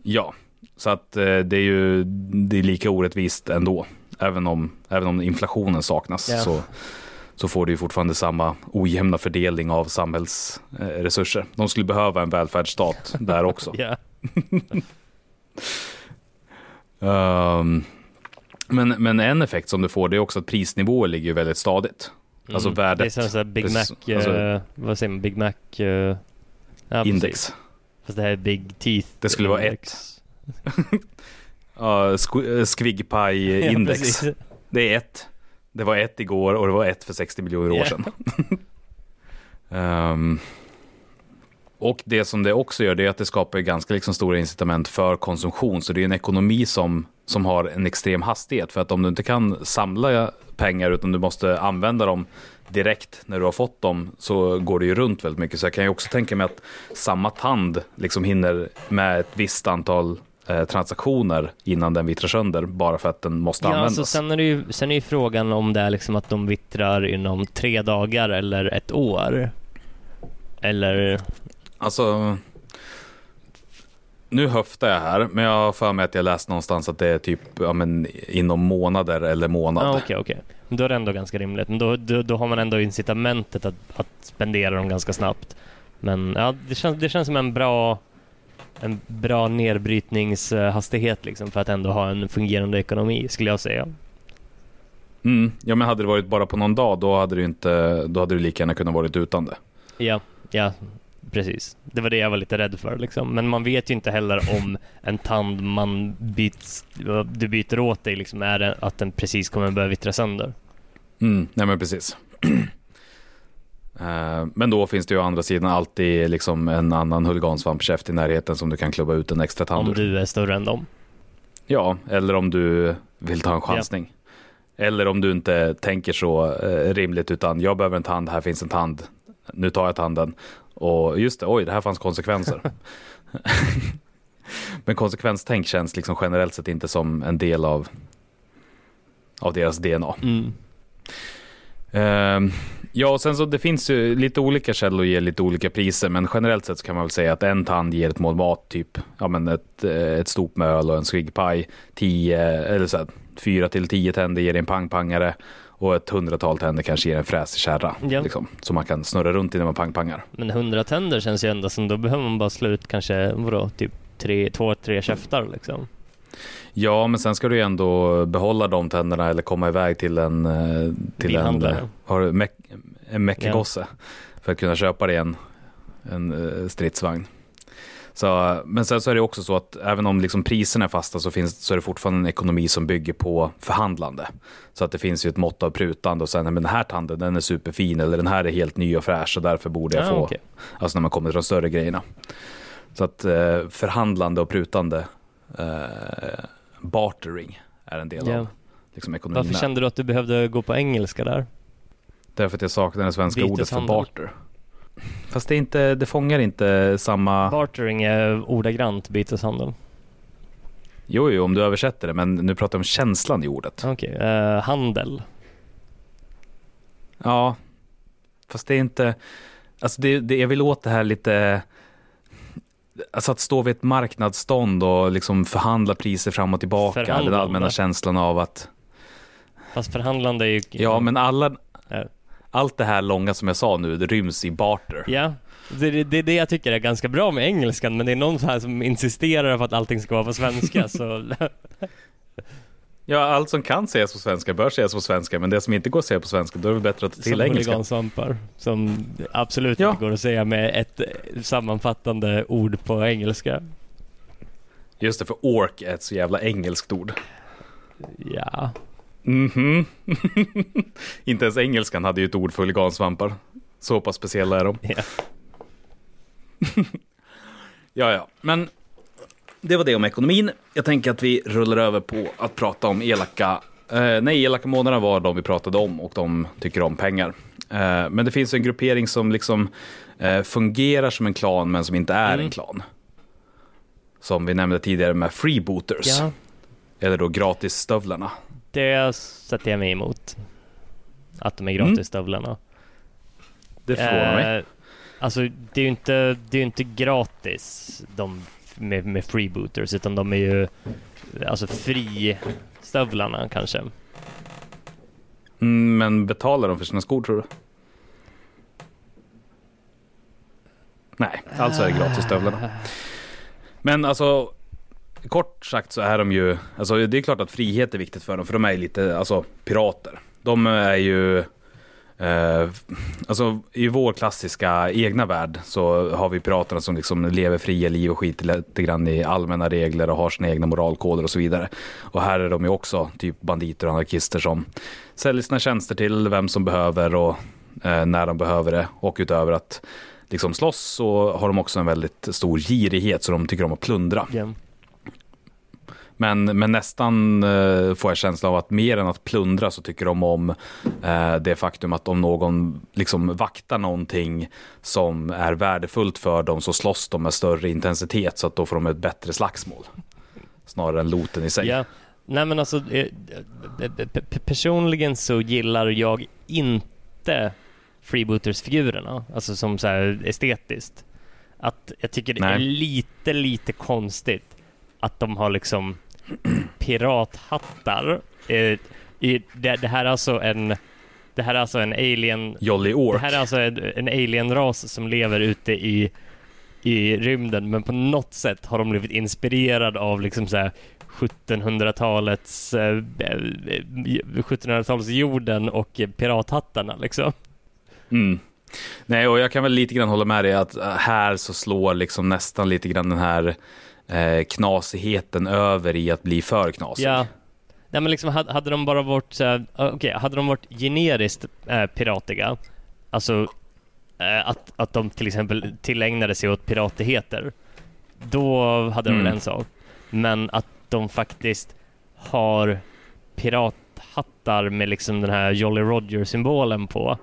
Ja, så att eh, det är ju det är lika orättvist ändå. Även om, även om inflationen saknas Ja. så, så får du ju fortfarande samma ojämna fördelning av samhällsresurser. De skulle behöva en välfärdsstat [LAUGHS] där också. Ja. [LAUGHS] Ehm, men, men en effekt som du får det är också att prisnivåer ligger väldigt stadigt. Alltså Mm. värdet. Det är som Big Mac, så- alltså- eh, vad säger man, Big Mac eh, ja, precis. Index. Fast det här är Big Teeth Det skulle vara Index. Uh, [LAUGHS] Squigpie-index. precis. det är ett. Det var ett igår och det var ett för 60 miljoner år sedan. [LAUGHS] Ehm, och det som det också gör det är att det skapar ganska liksom stora incitament för konsumtion. Så det är en ekonomi som, som har en extrem hastighet. För att om du inte kan samla pengar utan du måste använda dem direkt när du har fått dem så går det ju runt väldigt mycket. Så jag kan ju också tänka mig att samma tand liksom hinner med ett visst antal eh, transaktioner innan den vittrar sönder bara för att den måste Ja, användas. alltså, sen, är det ju, sen är ju frågan om det är liksom att de vittrar inom tre dagar eller ett år. Eller, Alltså, nu höftar jag här, men jag har för mig att jag läst någonstans att det är typ ja, men, inom månader eller månad. ja okej okej. Då är det ändå ganska rimligt. Men då, då, då har man ändå incitamentet att, att spendera dem ganska snabbt. Men ja, det känns, det känns som en bra en bra nedbrytningshastighet liksom för att ändå ha en fungerande ekonomi skulle jag säga. Mm, ja, men hade det varit bara på någon dag, då hade du inte, då hade du lika gärna kunnat varit utan det. Ja, ja, precis. Det var det jag var lite rädd för liksom. Men man vet ju inte heller om en tand man byts, du byter åt dig liksom är det att den precis kommer börja vittra sönder. Mm, nej men precis. [CLEARS THROAT] Eh, Men då finns det ju å andra sidan alltid liksom en annan huligansvampkäft i närheten som du kan klubba ut en extra tand Om du är större än dem. Ja, eller om du vill ta en chansning. Eller om du inte tänker så eh, rimligt utan jag behöver en tand, här finns en tand, nu tar jag tanden. Och just det, oj, det här fanns konsekvenser. [LAUGHS] Men konsekvenstänk känns liksom generellt sett inte som en del av, av deras DNA. Mm. Ehm, ja, och sen så det finns ju lite olika källor ger lite olika priser, men generellt sett så kan man väl säga att en tand ger ett mål mat, typ ja, men ett, eh, ett stort med öl och en eller så här, fyra till tio tänder ger en pangpangare och ett hundratal tänder kanske ger en fräsig kärra, Ja. liksom, som man kan snurra runt i när man pangpangar. Men 100 tänder känns ju ändå som då behöver man bara slå ut kanske, vadå, typ tre, två, tre käftar liksom. Ja, men sen ska du ju ändå behålla de tänderna eller komma iväg till en, eh, till en, Bilhandlare. eh, har du meck, en meckegosse för att kunna köpa dig en, en eh, stridsvagn. Så, men sen så är det också så att även om liksom priserna är fasta så, finns, så är det fortfarande en ekonomi som bygger på förhandlande. Så att det finns ju ett mått av prutande och sen, men den här tanden den är superfin eller den här är helt ny och fräsch och därför borde jag Ja, få, okej. alltså när man kommer till de större grejerna. Så att eh, förhandlande och prutande, eh, bartering är en del Ja. av liksom, ekonomin. Varför där. kände du att du behövde gå på engelska där? Därför att jag saknar det svenska ordet för barter. Fast det, är inte, det fångar inte samma... Bartering är ordagrant byteshandel. Jo, jo, om du översätter det, men nu pratar jag om känslan i ordet. Okej, eh, handel. Ja, fast det är inte... Alltså det, det, jag vill åt det här lite... Alltså att stå vid ett marknadsstånd och liksom förhandla priser fram och tillbaka. Den Förhandlande. allmänna känslan av att... Fast förhandlande är ju... Ja, men alla... Ja. allt det här långa som jag sa nu, det ryms i barter. Ja, det, det, det är det jag tycker är ganska bra med engelskan, men det är någon här som insisterar på att allting ska vara på svenska, så... [LAUGHS] Ja, allt som kan sägas på svenska bör sägas på svenska, men det som inte går att säga på svenska, då är det bättre att ta till som engelska. huligansvampar, som absolut Ja. inte går att säga med ett sammanfattande ord på engelska. Just det, för ork är ett så jävla engelskt ord. Ja, Mhm. [LAUGHS] inte ens engelskan hade ju ett ord för huligansvampar. Så pass speciella är de. ja. [LAUGHS] Ja, ja, men det var det om ekonomin. Jag tänker att vi rullar över på att prata om elaka, eh, nej, elaka månaderna var de vi pratade om och de tycker om pengar. Eh, men det finns en gruppering som liksom eh, fungerar som en klan men som inte är Mm. en klan. Som vi nämnde tidigare med freebooters, ja, eller då gratisstövlarna. det sätter jag mig emot. Att de är Mm. gratis stövlarna. Det förvånar mig. Eh, Alltså det är ju inte, det är inte gratis de med, med freebooters utan de är ju alltså fri-stövlarna kanske. Mm, men betalar de för sina skor tror du? Nej, alltså är det gratisstövlarna. Men alltså, kort sagt så är de ju, alltså det är klart att frihet är viktigt för dem, för de är ju lite, alltså pirater. De är ju, eh, alltså i vår klassiska egna värld så har vi piraterna som liksom lever fria liv och skiter lite grann i allmänna regler och har sina egna moralkoder och så vidare. Och här är de ju också typ banditer och anarkister som säljer sina tjänster till vem som behöver och eh, när de behöver det. Och utöver att liksom slåss så har de också en väldigt stor girighet så de tycker om att plundra. Yeah. Men, men nästan eh, får jag känslan av att mer än att plundra så tycker de om eh, det faktum att om någon liksom vaktar någonting som är värdefullt för dem så slåss de med större intensitet så att då får de ett bättre slagsmål. Snarare än loten i sig. Ja. Nej men alltså eh, eh, pe- personligen så gillar jag inte freebooters-figurerna, alltså som så här estetiskt. Att jag tycker det är Nej. lite, lite konstigt att de har liksom pirathattar. Eh, i, det, det här är alltså en det här är alltså en alien Jolly det Ork. här är alltså en, en alien-ras som lever ute i, i rymden men på något sätt har de blivit inspirerade av liksom så här 1700-talets eh, eh, 1700-talets jorden och pirathattarna liksom. Mm. Nej, och jag kan väl lite grann hålla med dig att eh, här så slår liksom nästan lite grann den här eh, knasigheten över i att bli för knasig. Ja. Nej men liksom hade, hade de bara varit ah, okej, hade de varit generiskt eh, piratiga, alltså eh, att, att de till exempel tillägnade sig åt piratigheter, då hade de Mm. en sak. Men att de faktiskt har pirathattar med liksom den här Jolly Roger-symbolen på.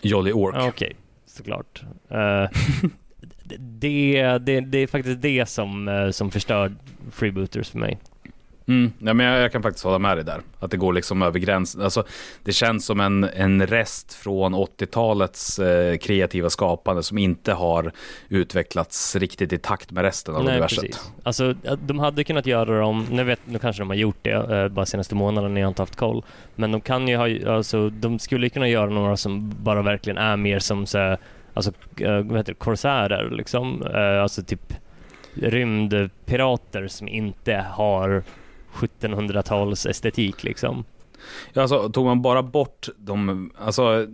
Jolly Ork. Okej, såklart. Eh, [LAUGHS] det, det, det är faktiskt det som, eh, som förstör freebooters för mig. Mm, ja, men jag, jag kan faktiskt hålla med dig där. Att det går liksom över gränsen. Alltså, det känns som en, en rest från 80-talets eh, kreativa skapande som inte har utvecklats riktigt i takt med resten av Nej, universet. precis. Alltså, de hade kunnat göra dem, nu, vet, nu kanske de har gjort det eh, bara senaste månaden, jag har inte haft koll. Men de kan ju ha, alltså, de skulle kunna göra några som bara verkligen är mer som så, här, alltså, eh, vad heter det, korsärer liksom. Eh, alltså typ rymdpirater som inte har 1700-tals estetik liksom. Ja, alltså, tog man bara bort de, alltså,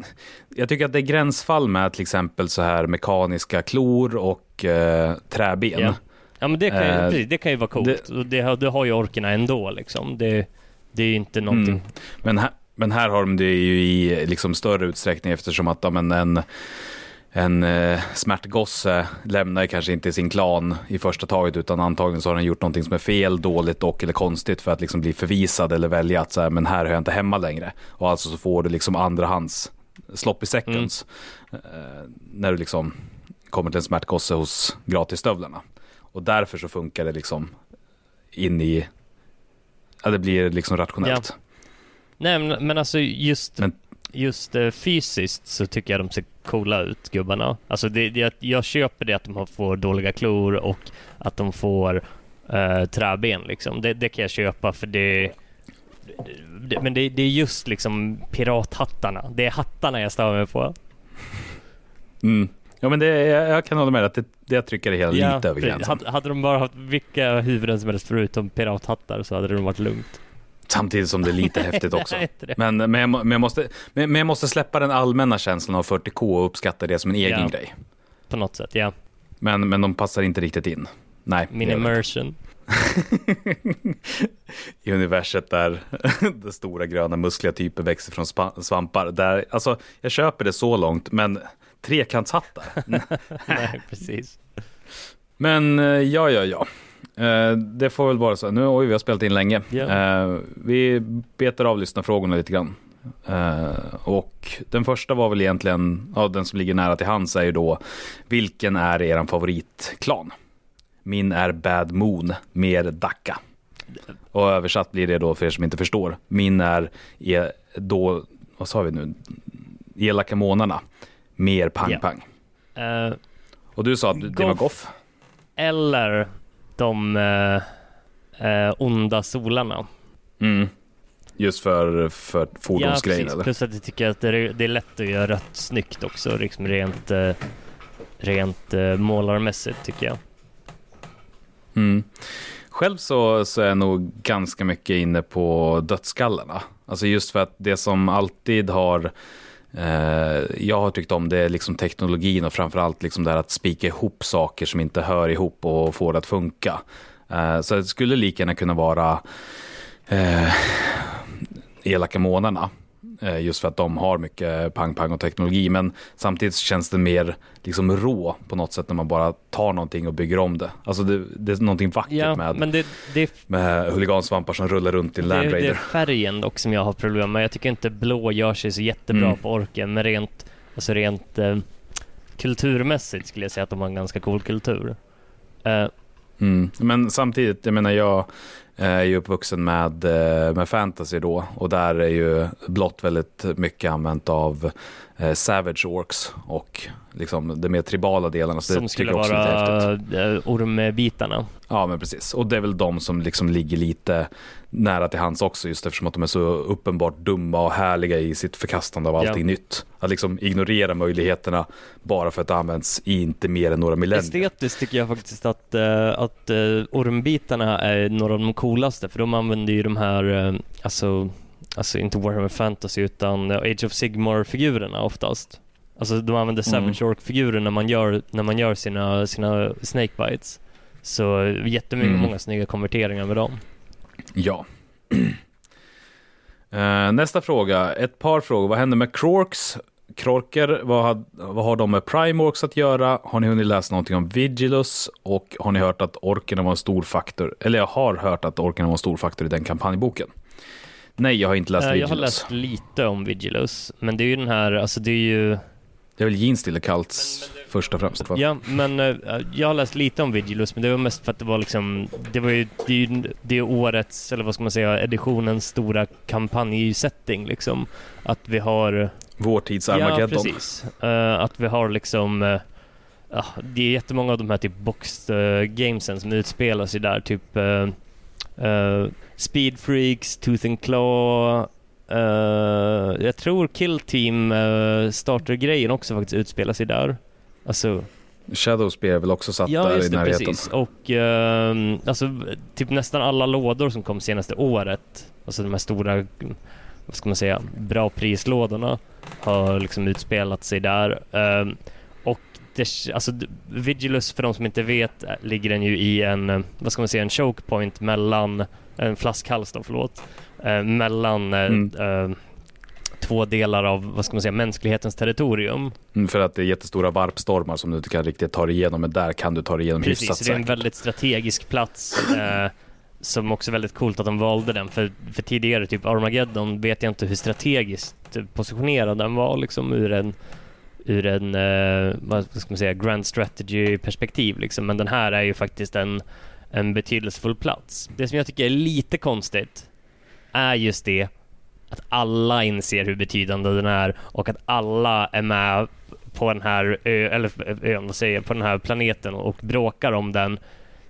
jag tycker att det är gränsfall med till exempel så här mekaniska klor och eh, träben. Ja. Ja men det kan, ju, Eh, precis, det kan ju vara coolt. det- Det, det, har- det har ju orkerna ändå liksom. Det, det är ju inte någonting. Mm. Men, här, men här har de det ju i liksom större utsträckning eftersom att ja, men en, en eh, smärtgosse lämnar ju kanske inte sin klan i första taget utan antagligen så har den gjort någonting som är fel, dåligt och eller konstigt för att liksom bli förvisad eller välja att så här, men här hör jag inte hemma längre. Och alltså så får du liksom andrahands sloppy seconds eh, när du liksom kommer till en smärtgosse hos gratisstövlarna. Och därför så funkar det liksom in i, ja det blir liksom rationellt. Nej men, men alltså just, Men- just eh, fysiskt så tycker jag de ser coola ut gubbarna. Alltså det, det, jag köper det att de får dåliga klor och att de får eh, träben liksom. Det, det kan jag köpa för det det, men det, det är just liksom pirathattarna. Det är hattarna jag stör mig på. Mm. Ja, men det, jag, jag kan hålla med att det, det trycker det hela lite över gränsen. Hade, hade de bara haft vilka huvuden som helst förutom pirathattar så hade det varit lugnt. Samtidigt som det är lite häftigt [LAUGHS] också. Men, men, jag, men, jag måste, men, men jag måste släppa den allmänna känslan av 40K och uppskatta det som en egen Ja. grej. På något sätt, ja. Men, men de passar inte riktigt in. Nej, Min det immersion. [LAUGHS] i universet där [LAUGHS] den stora gröna muskliga typer växer från svampar. Där, alltså, jag köper det så långt, men trekantshattar? Nej, precis. Men eh, ja, ja, ja. Eh, Det får väl vara så. Nu oj, vi har spelat in länge. Ja. Eh, Vi betar av lyssnarfrågorna lite grann. Eh, Och den första var väl egentligen, ja, den som ligger nära till hands är ju då, vilken är er favoritklan? Min är Bad Moon, mer Dacca. Och översatt blir det då för er som inte förstår. Min är, är då, vad sa vi nu, elaka månaderna, mer pang Ja. pang. Eh, Och du sa att det var. Goff? eller de eh, eh, onda solarna. Mm. Just för, för fordonsgrejer precis. eller? Plus att jag tycker att det är, det är lätt att göra rött snyggt också, liksom rent, eh, rent eh, målarmässigt tycker jag. Mm. Själv så, så är jag nog ganska mycket inne på dödsskallarna. Alltså just för att det som alltid har Eh, jag har tyckt om det är liksom teknologin och framförallt liksom det här att spika ihop saker som inte hör ihop och få det att funka. Eh, så det skulle lika gärna kunna vara eh, elaka månaderna. Eh, Just för att de har mycket pang-pang och teknologi. Men samtidigt känns det mer liksom rå på något sätt när man bara tar någonting och bygger om det. Alltså det, det är någonting vackert Ja, med, men det, det, med huligansvampar som rullar runt i en Land det är Raider. färgen dock som jag har problem med. Jag tycker inte blå gör sig så jättebra Mm. på orken, men rent, alltså rent eh, kulturmässigt skulle jag säga att de har en ganska cool kultur. Eh, Mm. Men samtidigt, jag menar jag Eh, är ju uppvuxen med, eh, med fantasy då. Och där är ju blått väldigt mycket använt av eh, Savage Orcs och liksom de mer tribala delarna. Så som skulle vara eh, ormbitarna. Ja, men precis. Och det är väl de som liksom ligger lite nära till hands också, just eftersom att de är så uppenbart dumma och härliga i sitt förkastande av allting nytt. Att liksom ignorera möjligheterna bara för att det används i inte mer än några millennier. Estetiskt tycker jag faktiskt att, eh, att uh, ormbitarna är några av de coolaste för de använder ju de här, eh, alltså, alltså inte Warhammer Fantasy utan eh, Age of Sigmar-figurerna oftast. Alltså de använder Savage Orc-figurer när man gör, när man gör sina, sina Snakebites. Så eh, jättemycket, Mm. många snygga konverteringar med dem. Ja. [CLEARS THROAT] Eh, nästa fråga, ett par frågor. Vad händer med Krorks? Krorker, vad har, vad har de med Primorks att göra? Har ni hunnit läsa någonting om Vigilus? Och har ni hört att orkerna var en stor faktor? Eller jag har hört att orkerna var en stor faktor i den kampanjboken. Nej, jag har inte läst Eh, Vigilus. jag har läst lite om Vigilus, men det är ju den här, alltså det är ju Det är väl Jeans Cults först och främst. va? Ja, men eh, jag har läst lite om Vigilus, men det var mest för att det var liksom, det var ju, det är ju det är årets, eller vad ska man säga, editionens stora kampanjsetting liksom. Att vi har, Vår tids ja Armageddon. precis, Eh, att vi har liksom, eh, ja, det är jättemånga av de här typ boxed uh, gamesen som utspelar sig där, typ Speed Freaks, Tooth and Claw, eh, jag tror Kill Team uh, starter-grejen också faktiskt utspelar sig där. Alltså, Shadowspear är väl också satt ja där just i närheten. precis. Och ehm, alltså typ nästan alla lådor som kom senaste året, alltså de här stora, vad ska man säga, bra prislådorna har liksom utspelat sig där. Ehm, och det, alltså Vigilus, för de som inte vet, ligger den ju i en, vad ska man säga, en choke point mellan, en flaskhals då, förlåt, eh, mellan eh, Mm. eh, två delar av, vad ska man säga, mänsklighetens territorium. Mm, För att det är jättestora varpstormar som du inte kan riktigt ta dig igenom, men där kan du ta dig igenom hyfsat Precis, det är en väldigt strategisk plats. Eh, som också är väldigt coolt att de valde den. För, för tidigare, typ Armageddon, vet jag inte hur strategiskt positionerad den var liksom ur en ur en, eh, vad ska man säga, grand strategy perspektiv liksom. Men den här är ju faktiskt en, en betydelsefull plats. Det som jag tycker är lite konstigt är just det att alla inser hur betydande den är och att alla är med på den här ö, eller ön, vad säger jag, på den här planeten och bråkar om den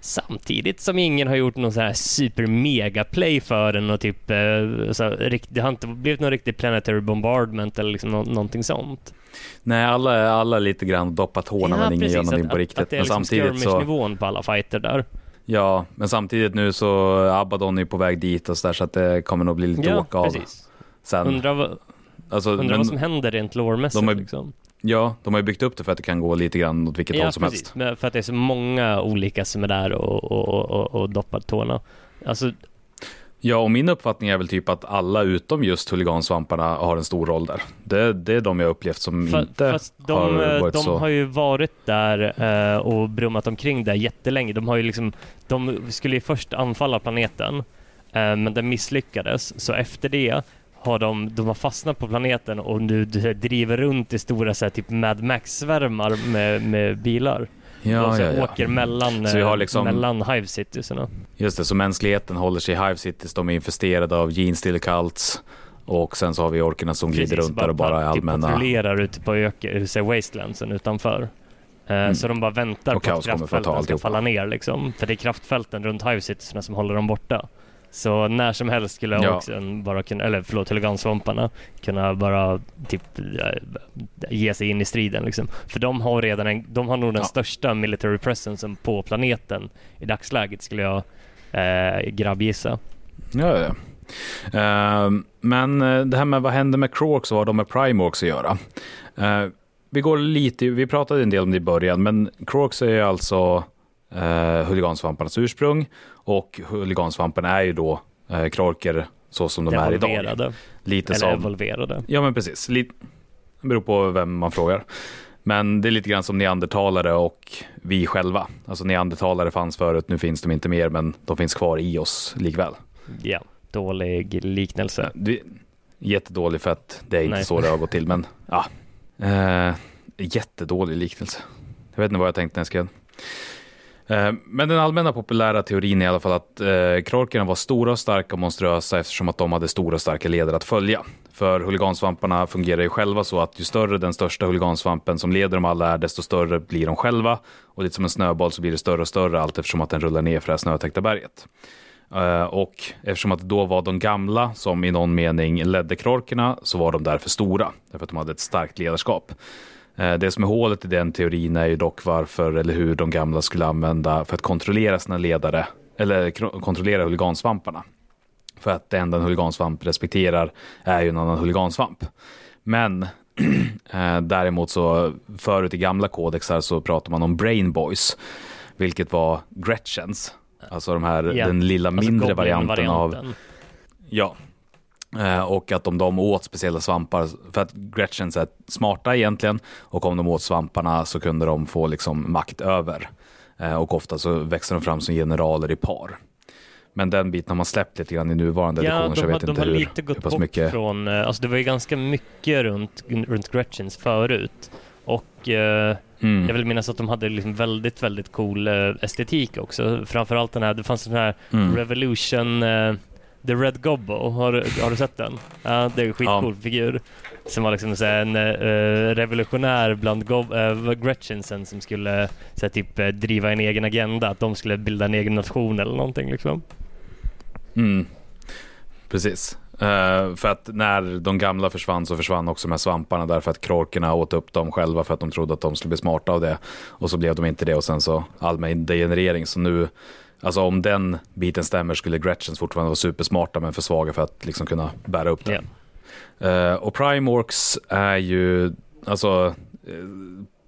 Samtidigt som ingen har gjort någon så här super mega play för den och typ, eh, så det har inte blivit någon riktig planetary bombardment eller liksom nå någonting sånt. Nej, alla, alla lite grann doppat tårna Ja, men ingen gör någonting på riktigt. Att, att det är liksom samtidigt så, på alla fighter där. Ja, men samtidigt nu så Abaddon är på väg dit och så där så att det kommer nog bli lite Ja, åka av precis. sen. Undrar, vad, alltså, undrar men, vad som händer rent lårmässigt. de har- liksom. Ja, de har ju byggt upp det för att det kan gå lite grann åt vilket Ja, håll som precis. helst. Men för att det är så många olika som är där och, och, och, och, och doppar tårna. Alltså, Ja, och min uppfattning är väl typ att alla utom just huligansvamparna har en stor roll där. Det, det är de jag upplevt som Fa- inte Fast de, har varit de så... har ju varit där eh, och brummat omkring där jättelänge. De har ju liksom, de skulle ju först anfalla planeten, eh, men den misslyckades. Så efter det har de, de har fastnat på planeten och nu driver runt i stora så här, typ Mad Max-svärmar med, med bilar. Ja, och så ja, ja. åker mellan, Så vi har eh, liksom- mellan Hive Citiesarna. Just det, så mänskligheten håller sig i Hive Cities, de är infesterade av genstill cults och sen så har vi orkerna som glider Precis, runt där och bara är typ allmänna... patrullerar ute på här wastelandsen utanför. Eh, Mm. Så de bara väntar Och på att kraftfälten ska falla ner liksom. För det är kraftfälten runt Hive Citiesarna som håller dem borta. Så när som helst skulle Ja. Orksen bara kunna, eller förlåt, Huligansvamparna kunna bara typ eh, ge sig in i striden liksom. För de har redan en, de har nog den Ja. största military presencen på planeten i dagsläget skulle jag eh, grabbgissa. Ja, ja. Ehm, men eh, det här med vad händer med Crocs och vad har de med Primorks att göra? Eh, vi går lite, vi pratade en del om det i början, men Crocs är ju alltså uh, huligansvamparnas ursprung och huligansvamparna är ju då uh, Krorker så som de är idag. Lite eller som, evolverade. ja men precis, lite, det beror på vem man frågar. Men det är lite grann som neandertalare och vi själva. Alltså neandertalare fanns förut, nu finns de inte mer, men de finns kvar i oss likväl. Ja, dålig liknelse. Det, jättedålig för att det är inte Nej. så det har gått till, men ja. Eh, jättedålig liknelse. Jag vet inte vad jag tänkte när jag skrev. Eh, men den allmänna populära teorin är i alla fall att eh, krorkerna var stora och starka och monstruösa eftersom att de hade stora och starka ledare att följa. För huligansvamparna fungerar ju själva så att ju större den största huligansvampen som leder dem alla är, desto större blir de själva. Och lite som en snöboll så blir det större och större allt eftersom att den rullar ner för det här snötäckta berget. Eh, Och eftersom att det då var de gamla som i någon mening ledde krorkerna så var de därför stora. Därför att de hade ett starkt ledarskap. Eh, Det som är hålet i den teorin är ju dock varför eller hur de gamla skulle använda för att kontrollera sina ledare eller kontrollera huligansvamparna. För att det enda en huligansvamp respekterar är ju en annan huligansvamp. Men [CLEARS THROAT] eh, däremot så förut i gamla kodexar så pratar man om brain boys, vilket var Gretchens. Alltså de här, Ja, den lilla Alltså mindre varianten av Goblin-varianten. Ja. Eh, och att om de åt speciella svampar, för att Gretchens är smarta egentligen, och om de åt svamparna så kunde de få liksom makt över. Eh, och ofta så växer de fram som generaler i par. Men den biten har man släppt lite grann i nuvarande Ja, editioner, så jag vet de inte har hur, lite hur gått pass bort mycket... från, eh, alltså det var ju ganska mycket runt, runt Gretchens förut. Och eh, Mm. jag vill minnas att de hade liksom väldigt, väldigt cool eh, estetik också. Framförallt den här, det fanns den här Mm. Revolution, eh, The Red Gobbo, har, du- har du sett den? Ja, det är en skitcool figur. Som var liksom så en eh, revolutionär bland Gob- eh, Gretchensen som skulle så typ eh, driva en egen agenda, att de skulle bilda en egen nation eller någonting liksom. Mm. Precis. Eh, för att när de gamla försvann så försvann också de här svamparna därför att krorkerna åt upp dem själva för att de trodde att de skulle bli smarta av det. Och så blev de inte det och sen så allmän degenerering. Så nu, alltså om den biten stämmer skulle Gretchens fortfarande vara supersmarta men för svaga för att liksom kunna bära upp det. Eh, och Primorks är ju, alltså eh,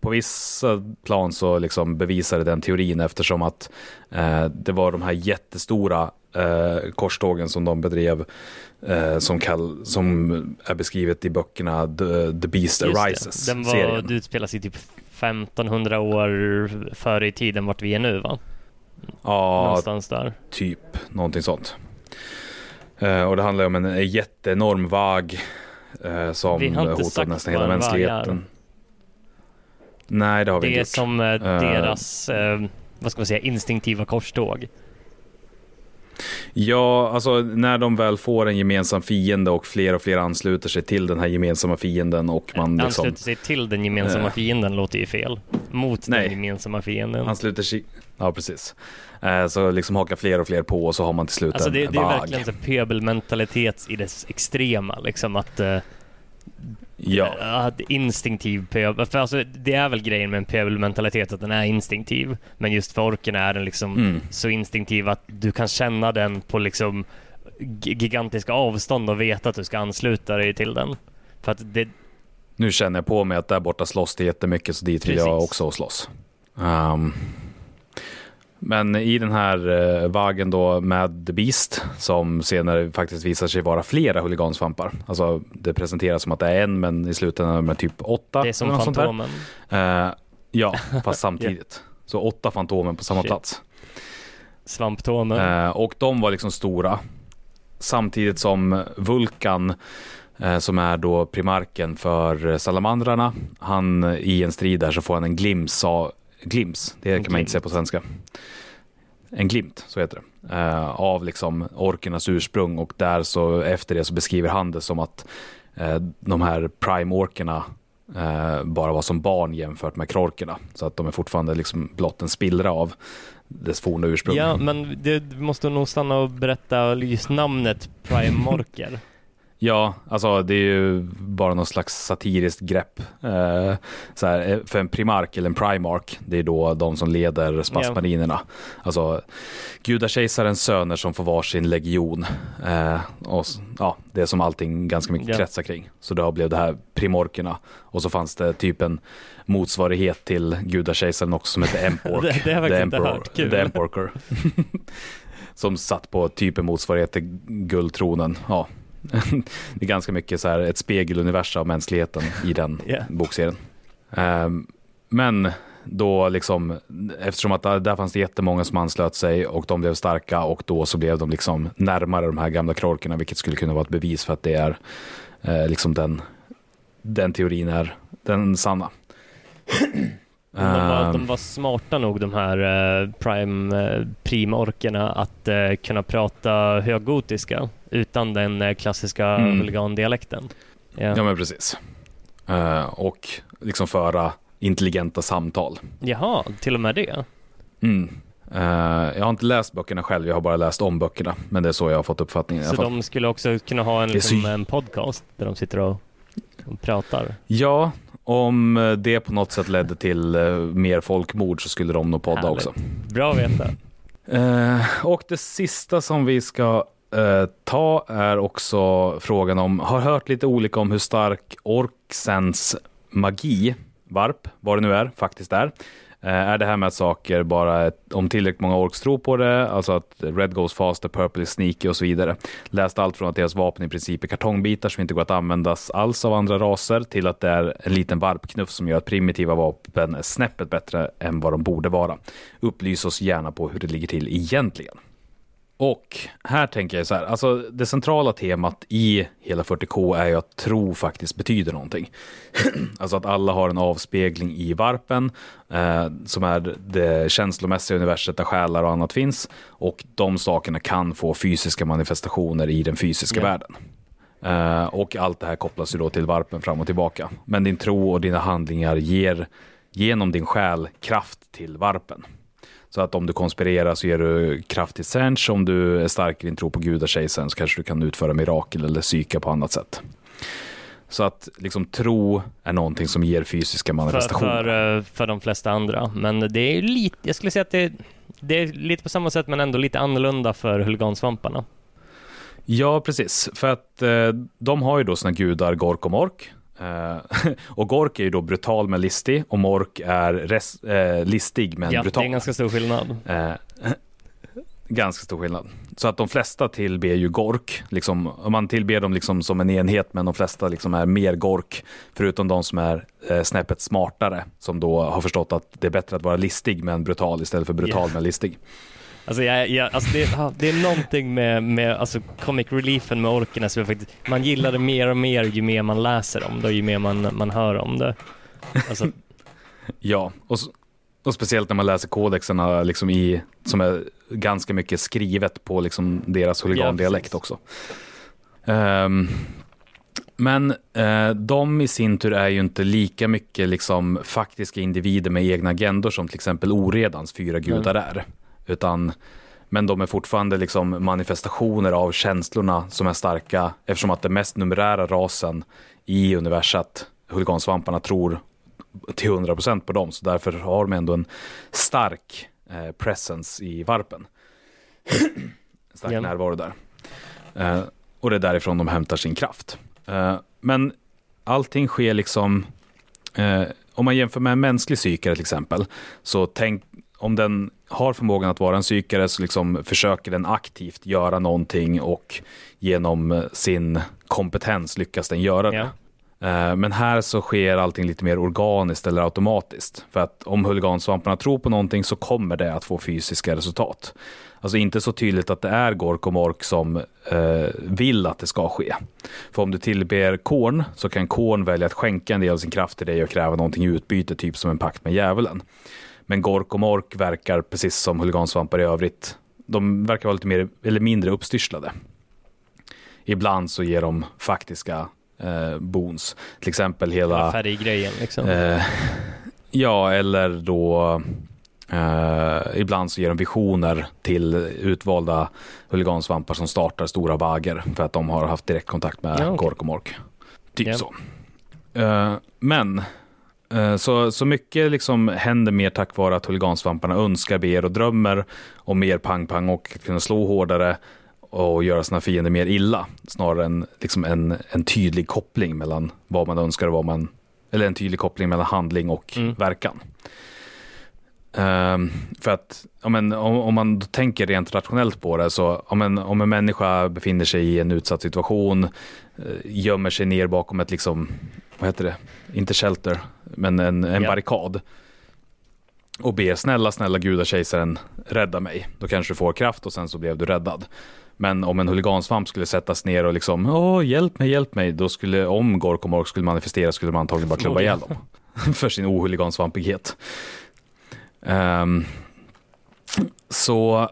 på vissa plan så liksom bevisade den teorin eftersom att eh, det var de här jättestora eh, korstågen som de bedrev eh, som, kall, som är beskrivet i böckerna The, The Beast Just det. Arises. Den var, serien. det utspelar sig typ 1500 år före i tiden vart vi är nu va? Ja, Någonstans där. typ någonting sånt. Eh, och det handlar om en jätteenorm vag eh, som hotar nästan hela mänskligheten. Nej, det har vi Det inte är gjort. som eh, Eh, deras, vad ska man säga, instinktiva korståg. Ja, alltså när de väl får en gemensam fiende och fler och fler ansluter sig till den här gemensamma fienden och man liksom... Ansluter sig till den gemensamma fienden låter ju fel. Mot Nej. den gemensamma fienden. Ansluter sig... Ja, precis. Eh, Så liksom hakar fler och fler på och så har man till slut Alltså en det, det är vag. verkligen så pöbelmentalitet i dess extrema, liksom att eh, Ja, att instinktiv pöbel, för alltså det är väl grejen med en pöbelmentalitet att den är instinktiv, men just för orken är den liksom mm. så instinktiv att du kan känna den på liksom gi- gigantiska avstånd och veta att du ska ansluta dig till den. För att det, nu känner jag på mig att där borta slåss det jättemycket så dit vill jag också slåss. Ehm, men i den här uh, vagen då med The Beast som senare faktiskt visar sig vara flera huligansvampar. Alltså det presenteras som att det är en men i slutändan är det typ åtta. det är som. Fantomen. Eh, ja, fast [LAUGHS] samtidigt. Så åtta Fantomen på samma Shit. plats. Svamptomen. Eh, och de var liksom stora. Samtidigt som Vulkan, eh, som är då primarken för salamandrarna, han i en strid där så får han en glims av, glims, det En kan man inte säga på svenska. En glimt, så heter det. Eh, av liksom orkernas ursprung och där så efter det så beskriver han det som att eh, de här prime-orkerna eh, bara var som barn jämfört med krorkerna. Så att de är fortfarande liksom blott en spillra av dess forna ursprung. Ja, men det, du måste nog stanna och berätta just namnet Primorker. Ja, alltså det är ju bara någon slags satiriskt grepp. Eh, så här, eh, för en primark eller en primark, det är då de som leder spasmarinerna. Alltså gudakejsarens söner som får varsin legion. Eh, och, ja, det är som allting ganska mycket Ja. kretsar kring. Så då blev det här primorkerna. Och så fanns det typ en motsvarighet till gudakejsaren också som hette [LAUGHS] Empork. Det- det har jag faktiskt inte hört. Kul. The Emporker. [LAUGHS] som satt på typ en motsvarighet till guldtronen. Ja, [LAUGHS] det är ganska mycket så här ett spegeluniversum av mänskligheten i den [LAUGHS] Ja. bokserien. Ehm, men då liksom, eftersom att där, där fanns det jättemånga som anslöt sig och de blev starka och då så blev de liksom närmare de här gamla krorkerna, vilket skulle kunna vara ett bevis för att det är eh, liksom den, den teorin är den sanna. [CLEARS THROAT] De var, Ehm, de var smarta nog de här eh, prime, eh, primorkerna att eh, kunna prata höggotiska utan den eh, klassiska Mm. huligandialekten. Ja. Ja men precis. Och liksom föra intelligenta samtal. Jaha, till och med det? Mm. Jag har inte läst böckerna själv, jag har bara läst om böckerna. Men det är så jag har fått uppfattningen Så de skulle också kunna ha en, liksom, en podcast där de sitter och, och pratar? Ja, om det på något sätt ledde till eh, mer folkmord så skulle de nog podda Härligt. också. Bra att veta. Eh, och det sista som vi ska eh, ta är också frågan om, har hört lite olika om hur stark orksens magi, varp, vad det nu är, faktiskt är. Eh, är det här med att saker bara, om tillräckligt många orks tror på det, alltså att red goes faster, purple is sneaky och så vidare. Läst allt från att deras vapen i princip är kartongbitar som inte går att användas alls av andra raser till att det är en liten varpknuff som gör att primitiva vapen är snäppet bättre än vad de borde vara. Upplys oss gärna på hur det ligger till egentligen. Och här tänker jag så här, alltså det centrala temat i hela 40K är ju att tro faktiskt betyder någonting. [CLEARS THROAT] alltså att alla har en avspegling i varpen, eh, som är det känslomässiga universet där själar och annat finns. Och de sakerna kan få fysiska manifestationer i den fysiska Ja. världen. Eh, och allt det här kopplas ju då till varpen fram och tillbaka. Men din tro och dina handlingar ger genom din själ kraft till varpen. Så att om du konspirerar så ger du kraft till Sench. Om du är stark i din tro på gudakejsaren så kanske du kan utföra mirakel eller psyka på annat sätt. Så att liksom tro är någonting som ger fysiska För, manifestationer. för, eh, för de flesta andra. Men det är lite, jag skulle säga att det, det är lite på samma sätt men ändå lite annorlunda för huligansvamparna. Ja, precis. För att eh, de har ju då sina gudar Gork och Mork. Eh, [LAUGHS] och Gork är ju då brutal men listig och Mork är res, eh, listig men ja, brutal. det är en ganska stor skillnad. Eh, [LAUGHS] ganska stor skillnad. Så att de flesta tillber ju Gork, liksom, om man tillber dem liksom som en enhet, men de flesta liksom är mer Gork, förutom de som är eh, snäppet smartare, som då har förstått att det är bättre att vara listig men brutal istället för brutal Yeah. men listig. Alltså, jag, jag, alltså det, det är någonting med, med alltså comic reliefen med orkerna som jag faktiskt, man gillar det mer och mer ju mer man läser om det och ju mer man, man hör om det. Alltså, [LAUGHS] Ja, och Och speciellt när man läser kodexerna liksom i, som är ganska mycket skrivet på liksom deras huligandialekt Ja, också. Ehm, men eh, de i sin tur är ju inte lika mycket liksom faktiska individer med egna agendor som till exempel Oredans fyra gudar är. Utan, men de är fortfarande liksom manifestationer av känslorna som är starka eftersom att den mest numerära rasen i universat, huligansvamparna, tror till 100% på dem. Så därför har de ändå en stark eh, presence i varpen. stark Ja. närvaro där. Eh, och det är därifrån de hämtar sin kraft. Eh, men allting sker liksom, eh, om man jämför med en mänsklig psykare till exempel, så tänk om den har förmågan att vara en psykare så liksom försöker den aktivt göra någonting och genom sin kompetens lyckas den göra det. Ja. Eh, Men här så sker allting lite mer organiskt eller automatiskt. För att om huligansvamparna tror på någonting så kommer det att få fysiska resultat. Alltså inte så tydligt att det är Gork och Mork som eh, vill att det ska ske. För om du tillber Korn så kan Korn välja att skänka en del av sin kraft till dig och kräva någonting i utbyte, typ som en pakt med djävulen. Men Gork och Mork verkar, precis som huligansvampar i övrigt, de verkar vara lite mer, eller mindre uppstyrslade. Ibland så ger de faktiska eh, boons. Till exempel hela... Hela färggrejen liksom. Eh, ja, eller då eh, ibland så ger de visioner till utvalda huligansvampar som startar stora bagger för att de har haft direktkontakt med Ja, okej. Gork och Mork. Typ Ja. så. Eh, men så, så mycket liksom händer mer tack vare att huligansvamparna önskar, ber och drömmer om mer pang-pang och att kunna slå hårdare och göra sina fiender mer illa. Snarare än liksom en, en tydlig koppling mellan vad man önskar och vad man eller en tydlig koppling mellan handling och Mm. verkan. Ehm, för att ja, men, om, om man tänker rent rationellt på det så om en, om en människa befinner sig i en utsatt situation, eh, gömmer sig ner bakom ett liksom, vad heter det, inte shelter, men en, en barrikad och ber snälla, snälla gudakejsaren rädda mig. Då kanske du får kraft och sen så blev du räddad. Men om en huligansvamp skulle sättas ner och liksom, åh hjälp mig, hjälp mig, då skulle, om Gork och Mork skulle manifestera skulle man antagligen bara klubba ihjäl dem. [LAUGHS] För sin ohuligansvampighet. Ehm, så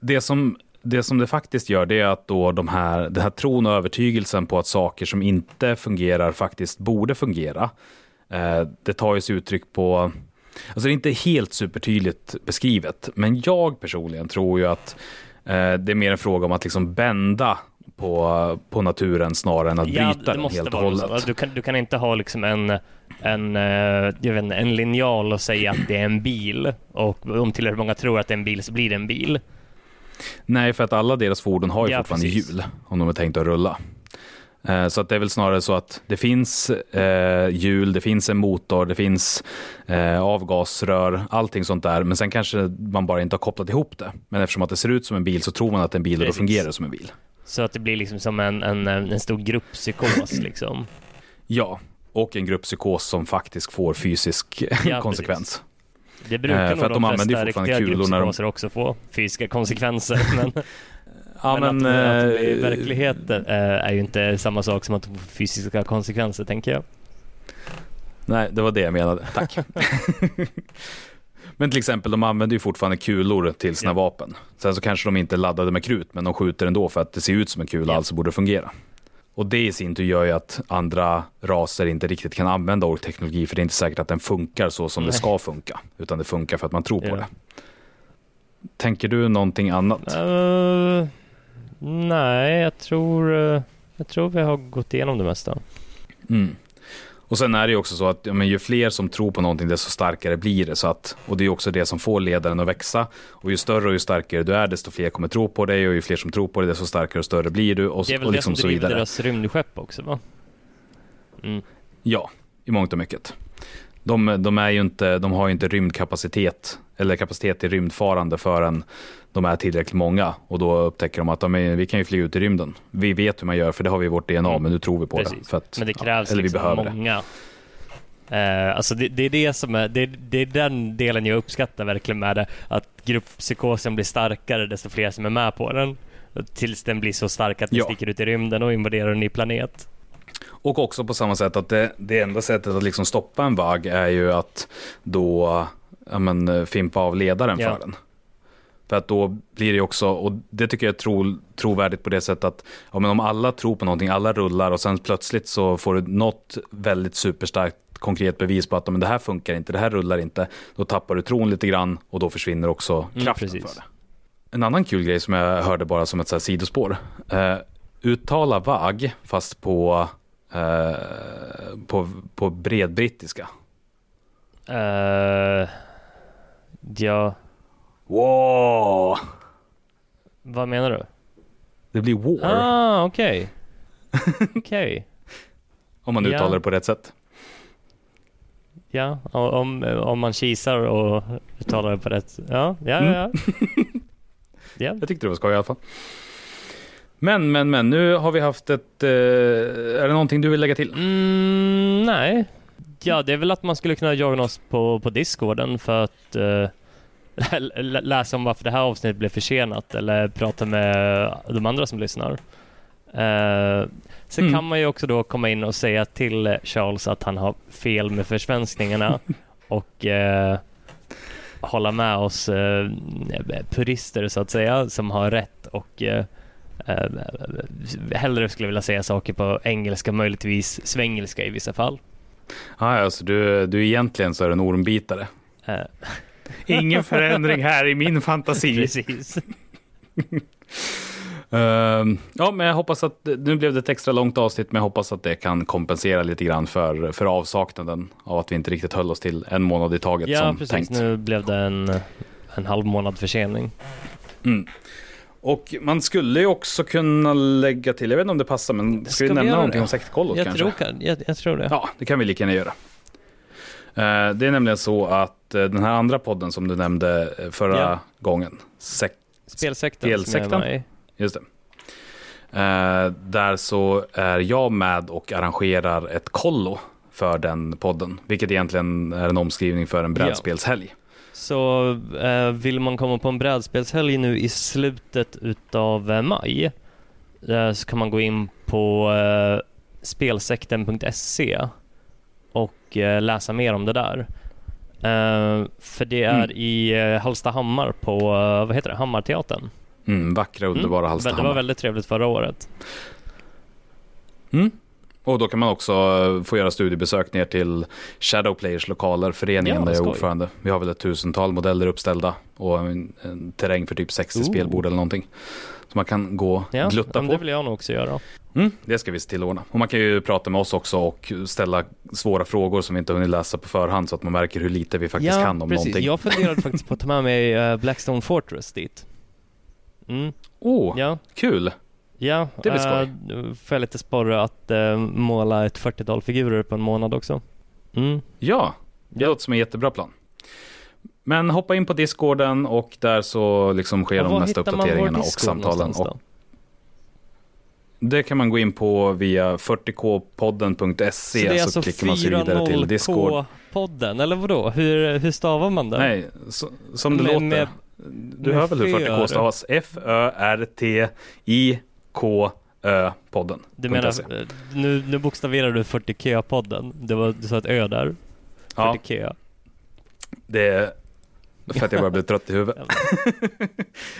det som, det som det faktiskt gör det är att då de här, den här tron och övertygelsen på att saker som inte fungerar faktiskt borde fungera. Eh, det tar ju sig uttryck på, alltså det är inte helt supertydligt beskrivet, men jag personligen tror ju att eh, det är mer en fråga om att liksom bända på, på naturen snarare än att Ja, bryta det den helt och hållet. så. Du kan, du kan inte ha liksom en, en, eh, jag vet inte, en linjal och säga att det är en bil och om tillräckligt många tror att det är en bil så blir det en bil. Nej, för att alla deras fordon har ju Ja, fortfarande precis. hjul om de är tänkt att rulla. Eh, Så att det är väl snarare så att det finns eh, hjul, det finns en motor, det finns eh, avgasrör, allting sånt där. Men sen kanske man bara inte har kopplat ihop det. Men eftersom att det ser ut som en bil så tror man att det är en bil och då fungerar det som en bil. Så att det blir liksom som en, en, en stor grupppsykos [CLEARS THROAT] liksom. Ja, och en grupppsykos som faktiskt får fysisk [LAUGHS] Ja, konsekvens. Det brukar Eh, nog att de de flesta riktiga de- grupppsykoser också få fysiska konsekvenser. [LAUGHS] Men, [LAUGHS] Ja, men, att, att det i eh, verkligheten eh, är ju inte samma sak som att få fysiska konsekvenser tänker jag. Nej, det var det jag menade. Tack. men till exempel, de använder ju fortfarande kulor till sina Ja. vapen. Sen så kanske de inte är laddade med krut, men de skjuter ändå för att det ser ut som en kula, Ja. alltså borde fungera. Och det i sin tur gör ju att andra raser inte riktigt kan använda orkteknologi, för det är inte säkert att den funkar så som det Nej. ska funka, utan det funkar för att man tror på Ja. det. Tänker du någonting annat? Eh, nej, jag tror, eh, jag tror vi har gått igenom det mesta. Mm. Och sen är det ju också så att ja, men ju fler som tror på någonting, desto starkare blir det. Så att, och det är också det som får ledaren att växa. Och ju större och ju starkare du är, desto fler kommer tro på dig. Och ju fler som tror på dig, desto starkare och större blir du. Och, Det är väl och det liksom som så driver deras rymdskepp också va? Mm. Ja, i mångt och mycket. De, de, är ju inte, de har ju inte rymdkapacitet, eller kapacitet till rymdfarande förrän de är tillräckligt många. Och då upptäcker de att de är, vi kan ju flyga ut i rymden. Vi vet hur man gör, för det har vi i vårt DNA, Mm. men nu tror vi på det. Precis. För att, Men det krävs eller vi liksom behöver det. många. Eh, alltså det, det är det som är, det, det är den delen jag uppskattar verkligen med det. Att grupppsykosen blir starkare desto fler som är med på den. Tills den blir så stark att den Ja. sticker ut i rymden och invaderar en ny planet. Och också på samma sätt att det, det enda sättet att liksom stoppa en vagg är ju att då ja, men, eh, fimpa av ledaren Ja. för den. För att då blir det också, och det tycker jag är tro, trovärdigt på det sättet att ja, men om alla tror på någonting, alla rullar och sen plötsligt så får du något väldigt superstarkt konkret bevis på att men det här funkar inte, det här rullar inte. Då tappar du tron lite grann och då försvinner också Mm, kraften precis. för det. En annan kul grej som jag hörde bara som ett så här sidospår. Eh, uttala vag fast på, eh, på, på bredbrittiska. Eh, ja, Wow! vad menar du? Det blir war Ah, okej. [LAUGHS] Okej. om man ja. uttalar det på rätt sätt. Ja, om, om man kisar och uttalar det på rätt... Ja, ja, Mm. ja. ja. [LAUGHS] Jag tyckte det var skoj i alla fall. Men, men, men, nu har vi haft ett... Eh, är det någonting du vill lägga till? Mm, nej. Ja, det är väl att man skulle kunna joina oss på, på Discorden för att eh, läsa om varför det här avsnittet blev försenat eller prata med de andra som lyssnar. Eh, sen Mm. kan man ju också då komma in och säga till Charles att han har fel med försvenskningarna [LAUGHS] och eh, hålla med oss eh, purister så att säga som har rätt och eh, eh, hellre skulle vilja säga saker på engelska, möjligtvis svengelska i vissa fall. Ah, ja, så du, du egentligen så är en ormbitare. [LAUGHS] Ingen förändring här i min fantasi. precis. [LAUGHS] Ehm, ja, men jag hoppas att, nu blev det ett extra långt avsnitt, men jag hoppas att det kan kompensera lite grann för, för avsaknaden av att vi inte riktigt höll oss till en månad i taget Ja, som precis. tänkt. Nu blev det en, en halv månad försening. Mm. Och man skulle ju också kunna lägga till, jag vet inte om det passar, men ska, Ska vi vi nämna någonting det? om sektkollot Jag kanske? tror, jag, jag tror det. Ja, det kan vi lika gärna göra. Eh, Det är nämligen så att den här andra podden som du nämnde eh, förra Ja. gången, sek- med i. just det. Eh, Där så är jag med och arrangerar ett kollo för den podden, vilket egentligen är en omskrivning för en brädspelshelg. Så eh, vill man komma på en brädspelshelg nu i slutet utav eh, maj eh, så kan man gå in på eh, spelsekten.se och eh, läsa mer om det där. Eh, för det är Mm. i eh, Hallstahammar på, eh, vad heter det, Hammarteatern. Mm, vackra, underbara Mm. Det Hallstahammar. var väldigt trevligt förra året. Mm. Och då kan man också få göra studiebesök ner till Shadowplayers lokaler, föreningen Ja, där jag är ordförande. Vi har väl ett tusental modeller uppställda och en, en terräng för typ 60 Ooh. spelbord eller någonting. Så man kan gå Ja, glutta på. det vill jag nog också göra. Mm, det ska vi se till att ordna. Och man kan ju prata med oss också och ställa svåra frågor som vi inte hunnit läsa på förhand så att man märker hur lite vi faktiskt kan om precis. någonting. Jag funderade faktiskt på att ta med mig eh, Blackstone Fortress dit. Mm, Åh, ja. kul! Ja, Det blir skoj. eh, får jag lite sporre att eh, måla ett 40-tal figurer på en månad också. Mm. Ja, det Ja. låter som en jättebra plan. Men hoppa in på Discorden och där så liksom sker Och de mesta uppdateringarna och samtalen. Och det kan man gå in på via 40kpodden.se Så så, alltså klickar man sig vidare till Discord. 40K-podden, eller vadå? Hur, hur stavar man det? Nej, så, som det Med- låter. med- du med hör väl hur för. 40k stavas? F-Ö-R-T-I-K-Ö-podden. Du menar, eh, nu, nu bokstaverar du 40K-podden. Det var, du sa ett ö där. Ja, 40K. det är för att jag börjar bli trött i huvudet.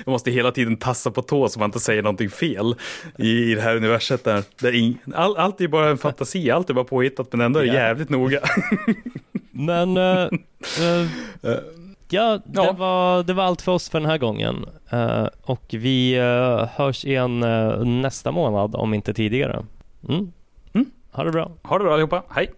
jag måste hela tiden tassa på tå så man inte säger någonting fel i, i det här universet. Där, där ing, all, allt är bara en fantasi, allt är bara påhittat men ändå är det jävligt noga. [LAUGHS] Men, eh, Eh, ja, det, Ja. Var, det var allt för oss för den här gången. Eh, och vi hörs igen nästa månad, om inte tidigare. Mm. Mm. Ha det bra. ha det bra allihopa, hej!